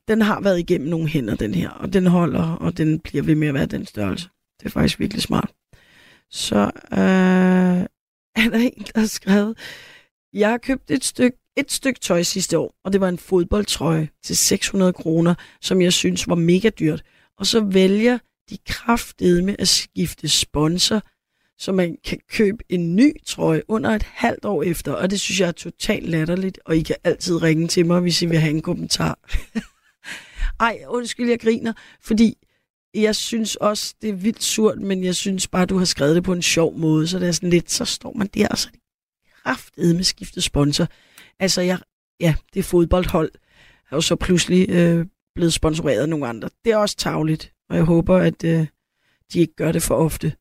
den har været igennem nogle hænder, den her, og den holder, og den bliver ved med at være den størrelse. Det er faktisk virkelig smart. Så øh, er der en, der har skrevet, jeg har købt et stykke et stykke tøj sidste år, og det var en fodboldtrøje til 600 kroner, som jeg synes var mega dyrt. Og så vælger de kraftedme at skifte sponsor, så man kan købe en ny trøje under et halvt år efter, og det synes jeg er totalt latterligt, og I kan altid ringe til mig, hvis I vil have en kommentar. <laughs> Ej, undskyld, jeg griner, fordi jeg synes også, det er vildt surt, men jeg synes bare, du har skrevet det på en sjov måde, så det er sådan lidt, så står man der, og så er det med skiftet sponsor. Altså, jeg, ja, det fodboldhold, er jo så pludselig øh, blevet sponsoreret af nogle andre. Det er også tavligt, og jeg håber, at øh, de ikke gør det for ofte.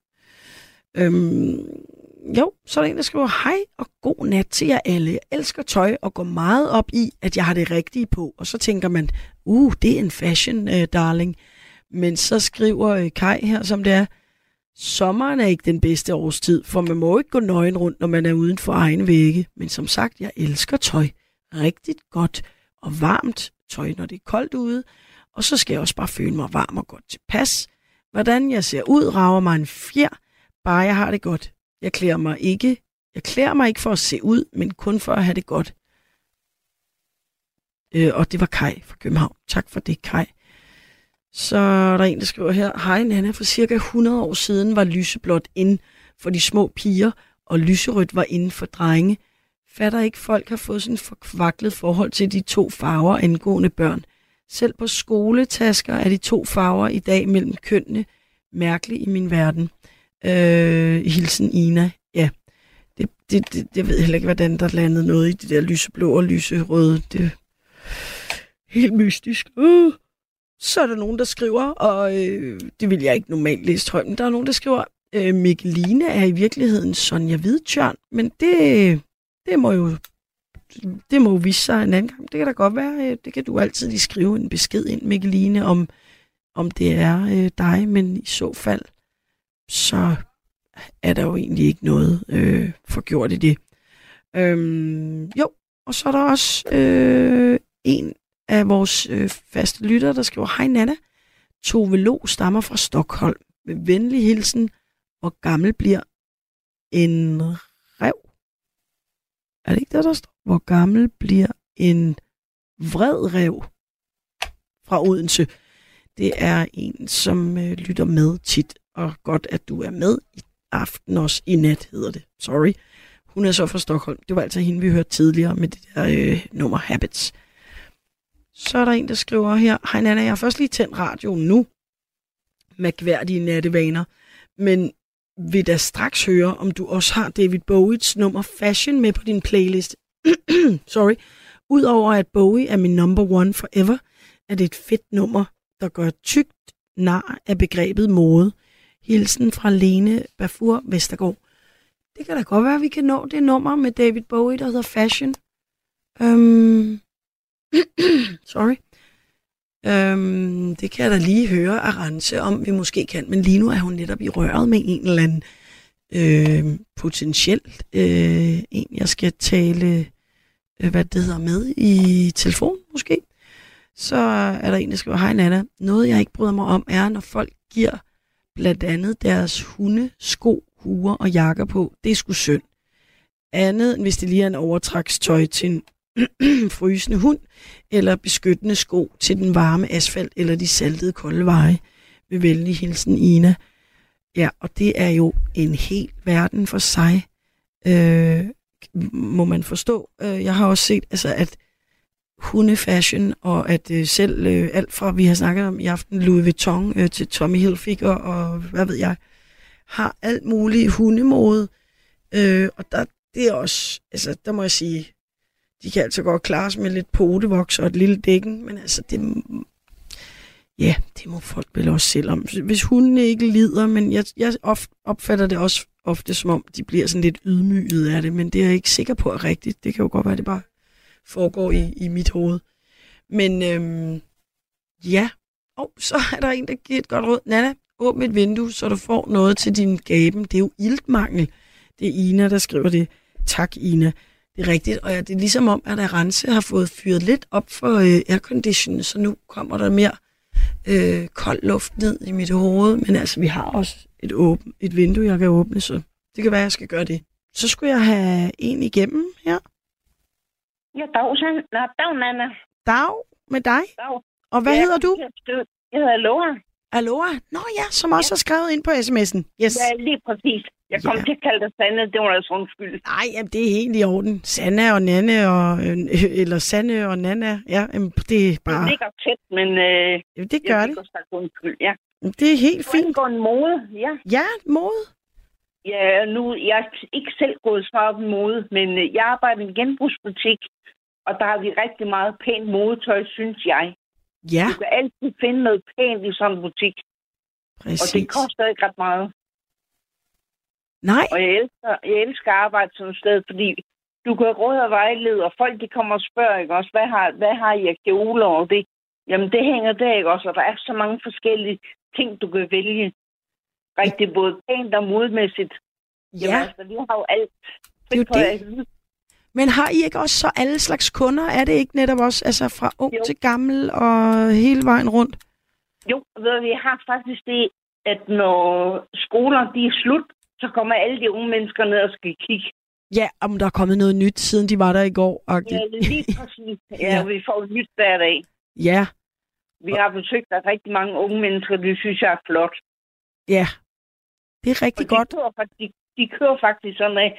Øhm, jo, så er der en, der skriver, hej og god nat til jer alle. Jeg elsker tøj og går meget op i, at jeg har det rigtige på. Og så tænker man, uh, det er en fashion, øh, darling. Men så skriver øh, Kai her, som det er, sommeren er ikke den bedste årstid, for man må ikke gå nøgen rundt, når man er uden for egen vægge. Men som sagt, jeg elsker tøj. Rigtigt godt og varmt tøj, når det er koldt ude. Og så skal jeg også bare føle mig varm og godt tilpas. Hvordan jeg ser ud, rager mig en fjer, bare jeg har det godt. Jeg klæder mig ikke. Jeg klæder mig ikke for at se ud, men kun for at have det godt. Øh, og det var Kai fra København. Tak for det, Kai. Så er der en, der skriver her, Hej Nana, for cirka 100 år siden var lyseblåt ind for de små piger, og lyserødt var inden for drenge. Fatter ikke, folk har fået sådan forkvaklet forhold til de to farver angående børn. Selv på skoletasker er de to farver i dag mellem kønnene mærkeligt i min verden. Øh, hilsen Ina. Ja, det, det, det, jeg ved heller ikke, hvordan der landede noget i det der lyseblå og lyserøde. Det er helt mystisk. Uh. Så er der nogen, der skriver, og øh, det vil jeg ikke normalt læse højt, men der er nogen, der skriver, øh, Mikkeline er i virkeligheden Sonja Hvidtjørn, men det, det må jo det må jo vise sig en anden gang. Det kan da godt være. Øh, det kan du altid lige skrive en besked ind, Mikkeline, om, om det er øh, dig, men i så fald, så er der jo egentlig ikke noget øh, forgjort i det. Øhm, jo, og så er der også øh, en af vores øh, faste lytter, der skriver, Hej Nana, Tove Lo stammer fra Stockholm. Med venlig hilsen, hvor gammel bliver en rev? Er det ikke det, der står? Hvor gammel bliver en vred rev fra Odense? Det er en, som øh, lytter med tit, og godt, at du er med i aften også i nat, hedder det. Sorry. Hun er så fra Stockholm. Det var altså hende, vi hørte tidligere med det der øh, nummer Habits. Så er der en, der skriver her, Hej Nana, jeg har først lige tændt radioen nu. Mærkværdige nattevaner. Men vil da straks høre, om du også har David Bowies nummer Fashion med på din playlist. <clears throat> Sorry. Udover at Bowie er min number one forever, er det et fedt nummer, der gør tygt nar af begrebet mode. Hilsen fra Lene Bafur Vestergaard. Det kan da godt være, at vi kan nå det nummer med David Bowie, der hedder Fashion. Øhm, Sorry. Øhm, det kan jeg da lige høre Arance om, vi måske kan. Men lige nu er hun netop i røret med en eller anden øh, potentielt øh, en, jeg skal tale, øh, hvad det hedder, med i telefon måske. Så er der en, der skriver, hej Nana, noget jeg ikke bryder mig om er, når folk giver blandt andet deres hunde, sko, huer og jakker på. Det er sgu synd. Andet end hvis det lige er en overtrækstøj til en <clears throat> frysende hund, eller beskyttende sko til den varme asfalt eller de saltede kolde veje. Med venlig hilsen, Ina. Ja, og det er jo en hel verden for sig, øh, må man forstå. Øh, jeg har også set, altså, at hundefashion, og at øh, selv øh, alt fra, vi har snakket om i aften, Louis Vuitton øh, til Tommy Hilfiger, og hvad ved jeg, har alt muligt hundemode. Øh, og der, det er også, altså, der må jeg sige, de kan altså godt klare med lidt potevoks og et lille dækken, men altså, det, ja, det må folk vel også selv om. Hvis hunden ikke lider, men jeg, jeg opfatter det også ofte som om, de bliver sådan lidt ydmyget af det, men det er jeg ikke sikker på er rigtigt. Det kan jo godt være, det bare foregår i, i mit hoved. Men øhm, ja, og så er der en, der giver et godt råd. Nana, åbn et vindue, så du får noget til din gaben. Det er jo iltmangel. Det er Ina, der skriver det. Tak, Ina. Det er rigtigt, og ja, det er ligesom om, at Arance har fået fyret lidt op for øh, aircondition, så nu kommer der mere øh, kold luft ned i mit hoved. Men altså, vi har også et, åben, et vindue, jeg kan åbne, så det kan være, at jeg skal gøre det. Så skulle jeg have en igennem her. Ja, dag, San- Nå, dag, Nana. Dag med dig. Dag. Og hvad Ja, hedder du? Jeg hedder Loa. Aloha? Nå ja, som også har skrevet ind på sms'en. Yes. Ja, lige præcis. Jeg kom Ja. til at kalde dig Sande. Det var altså undskyld. Nej, jamen, det er helt i orden. Sanna og Nanne, og, øh, eller Sanne og Nana. Ja, jamen, det er Det bare... ligger tæt, men øh, Jamen, det gør jeg det. sagt undskyld. Ja. Det er helt Fint. fint. går en mode, ja. Ja, mode. Ja, nu, jeg er ikke selv gået så op i mode, men øh, jeg arbejder i en genbrugsbutik, og der har vi rigtig meget pænt modetøj, synes jeg. Ja, Du kan altid finde noget pænt i sådan en butik, og det præcis. koster ikke ret meget. Nej, Og jeg elsker, jeg elsker at arbejde sådan et sted, fordi du kan råde og vejlede, og folk de kommer og spørger, ikke også, hvad har, hvad har I af kjoler og det? Jamen, det hænger der, ikke også? Og der er så mange forskellige ting, du kan vælge. Rigtig både pænt og modmæssigt. Jamen, ja. altså, vi har jo alt. Det er jo det. Men har I ikke også så alle slags kunder? Er det ikke netop også altså fra ung Jo. til gammel og hele vejen rundt? Jo, ved vi har faktisk det, at når skoler de er slut, så kommer alle de unge mennesker ned og skal kigge. Ja, om der er kommet noget nyt, siden de var der i går. Ja, -agtigt. lige <laughs> præcis. Ja, Ja. vi får nyt hver dag. Ja, Vi har besøgt af rigtig mange unge mennesker, det synes jeg er flot. ja. Det er rigtig Og de godt. Kører, faktisk- de, de kører faktisk sådan en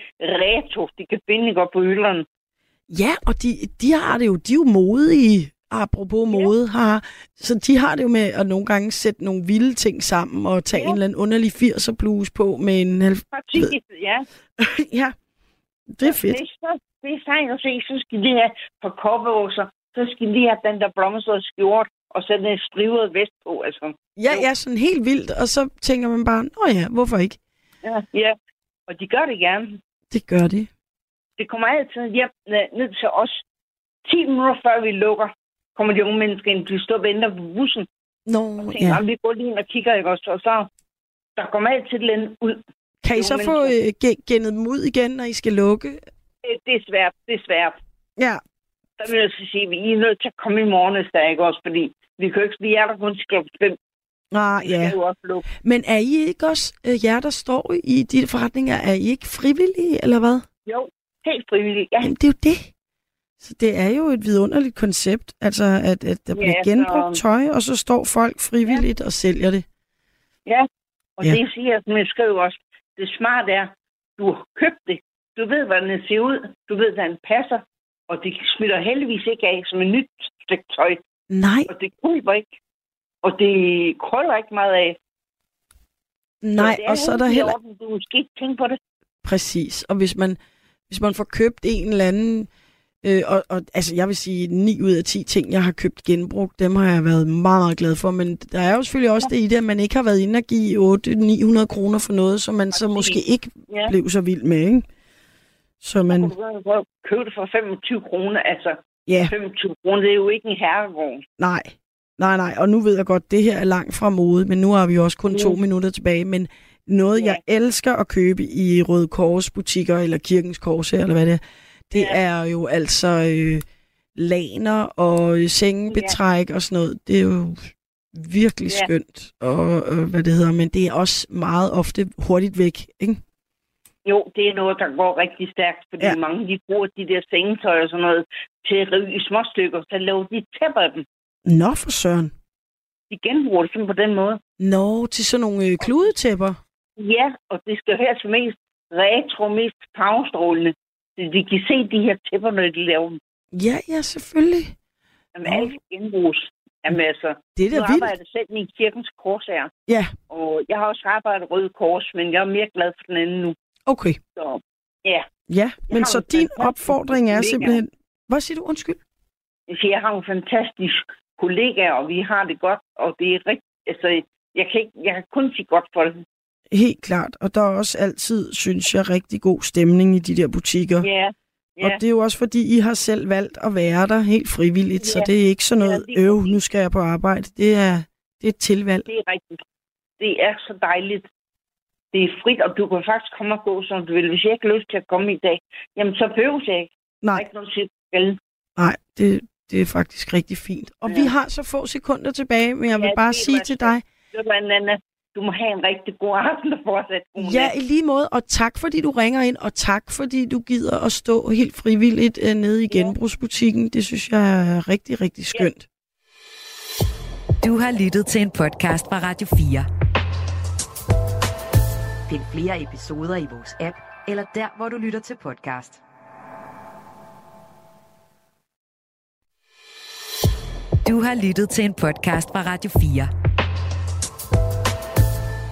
retro, de kan finde op på hylderne. Ja, og de, de har det jo, de er jo modige, apropos mode, har, så de har det jo med at nogle gange sætte nogle vilde ting sammen og tage Ja. en eller anden underlig 80'er bluse på med en... Præcis, ja. <laughs> ja, det er fedt. Det er, så, det er sejt at se. Så skal de have på koppeåser. Så skal de have den der blomstrede skjort og sætte en strivet vest på. Altså. Ja, ja, sådan helt vildt, og så tænker man bare, nå ja, hvorfor ikke? Ja. ja. Og de gør det gerne. Det gør de. Det kommer altid hjem ned til os. 10 minutter før vi lukker, kommer de unge mennesker ind. De står og venter på bussen. Nå, Og tænker, ja. vi går lige ind og kigger, ikke også? Og så der kommer altid et eller andet ud. Kan I så få øh, ge- gennet dem ud igen, når I skal lukke? Det, det er svært. Det er svært. Ja, Der vil jeg så sige, at vi er nødt til at komme i morgen, hvis der er, ikke også? Fordi vi kan ikke, vi er der kun til 5. ah, ja. Men er I ikke også, øh, jer der står i de forretninger, er I ikke frivillige, eller hvad? Jo, helt frivilligt. Ja, Jamen, det er jo det. Så det er jo et vidunderligt koncept, altså at, at der Ja, bliver genbrugt tøj, og så står folk frivilligt og sælger det. ja. Og Ja. ja. det siger, som jeg skriver også, det smarte er, du har købt det. Du ved, hvordan den ser ud. Du ved, hvordan den passer. Og det smitter heldigvis ikke af som et nyt stykke tøj. Nej, Og det kryber ikke. Og det krøller ikke meget af. nej, det og så er der heller orden. Du skal ikke tænke på det. præcis. Og hvis man, hvis man får købt en eller anden, øh, og, og altså jeg vil sige, 9 ud af 10 ting, jeg har købt genbrugt, dem har jeg været meget, meget glad for. Men der er jo selvfølgelig også det i det, at man ikke har været inde og give 800-900 kroner for noget, som man så måske ikke Ja. blev så vild med, ikke? Så man, Du købe det for 25 kroner. Altså, ja, 25 kroner, det er jo ikke en herregård. nej. Nej, nej, og nu ved jeg godt, det her er langt fra mode, men nu har vi jo også kun to Mm. minutter tilbage. Men noget, Ja. jeg elsker at købe i Røde Kors butikker, eller Kirkens Kors, eller hvad det er, det Ja. er jo altså øh, laner og øh, sengebetræk og sådan noget. Det er jo virkelig Ja. skønt, og øh, hvad det hedder, men det er også meget ofte hurtigt væk, ikke? Jo, det er noget, der går rigtig stærkt, fordi Ja. ja. mange de bruger de der sengetøj og sådan noget til at rive i små stykker, så laver de tæpper af dem. Nå for søren. De genbruger det sådan på den måde. Nå, til sådan nogle øh, kludetæpper. Ja, og det skal her til mest retro, mest farvestrålende. De kan se de her tæpper, når de laver dem. Ja, ja, selvfølgelig. Jamen, Nå. alt genbruges. Jamen altså, Det er nu da vildt. arbejder selv i kirkens kors her. Ja, Og jeg har også arbejdet Røde Kors, men jeg er mere glad for den anden nu. okay. Så ja, Ja, men så en din fantastisk opfordring er kollega. simpelthen... Hvad siger du? Undskyld. jeg siger, jeg har nogle fantastiske kollegaer, og vi har det godt, og det er rigtig, altså, jeg kan, ikke, jeg kan kun sige godt for det. Helt klart. Og der er også altid, synes jeg, rigtig god stemning i de der butikker. Ja, Ja. Og det er jo også fordi, I har selv valgt at være der helt frivilligt, ja. så det er ikke sådan noget, ja, øv, nu skal jeg på arbejde. Det er, det er et tilvalg. Det er rigtigt. Det er så dejligt. Det er frit, og du kan faktisk komme og gå, som du vil. Hvis jeg ikke har lyst til at komme i dag, jamen så behøver jeg ikke. Nej. ikke noget Nej, det, det er faktisk rigtig fint. Og ja. vi har så få sekunder tilbage, men jeg vil ja, bare sige til dig... Anna, du må have en rigtig god aften og fortsat god Ja, i lige måde, og tak fordi du ringer ind, og tak fordi du gider at stå helt frivilligt uh, nede i genbrugsbutikken. Det synes jeg er rigtig, rigtig skønt. Ja. Du har lyttet til en podcast fra Radio 4. Find flere episoder i vores app, eller der, hvor du lytter til podcast. Du har lyttet til en podcast fra Radio 4.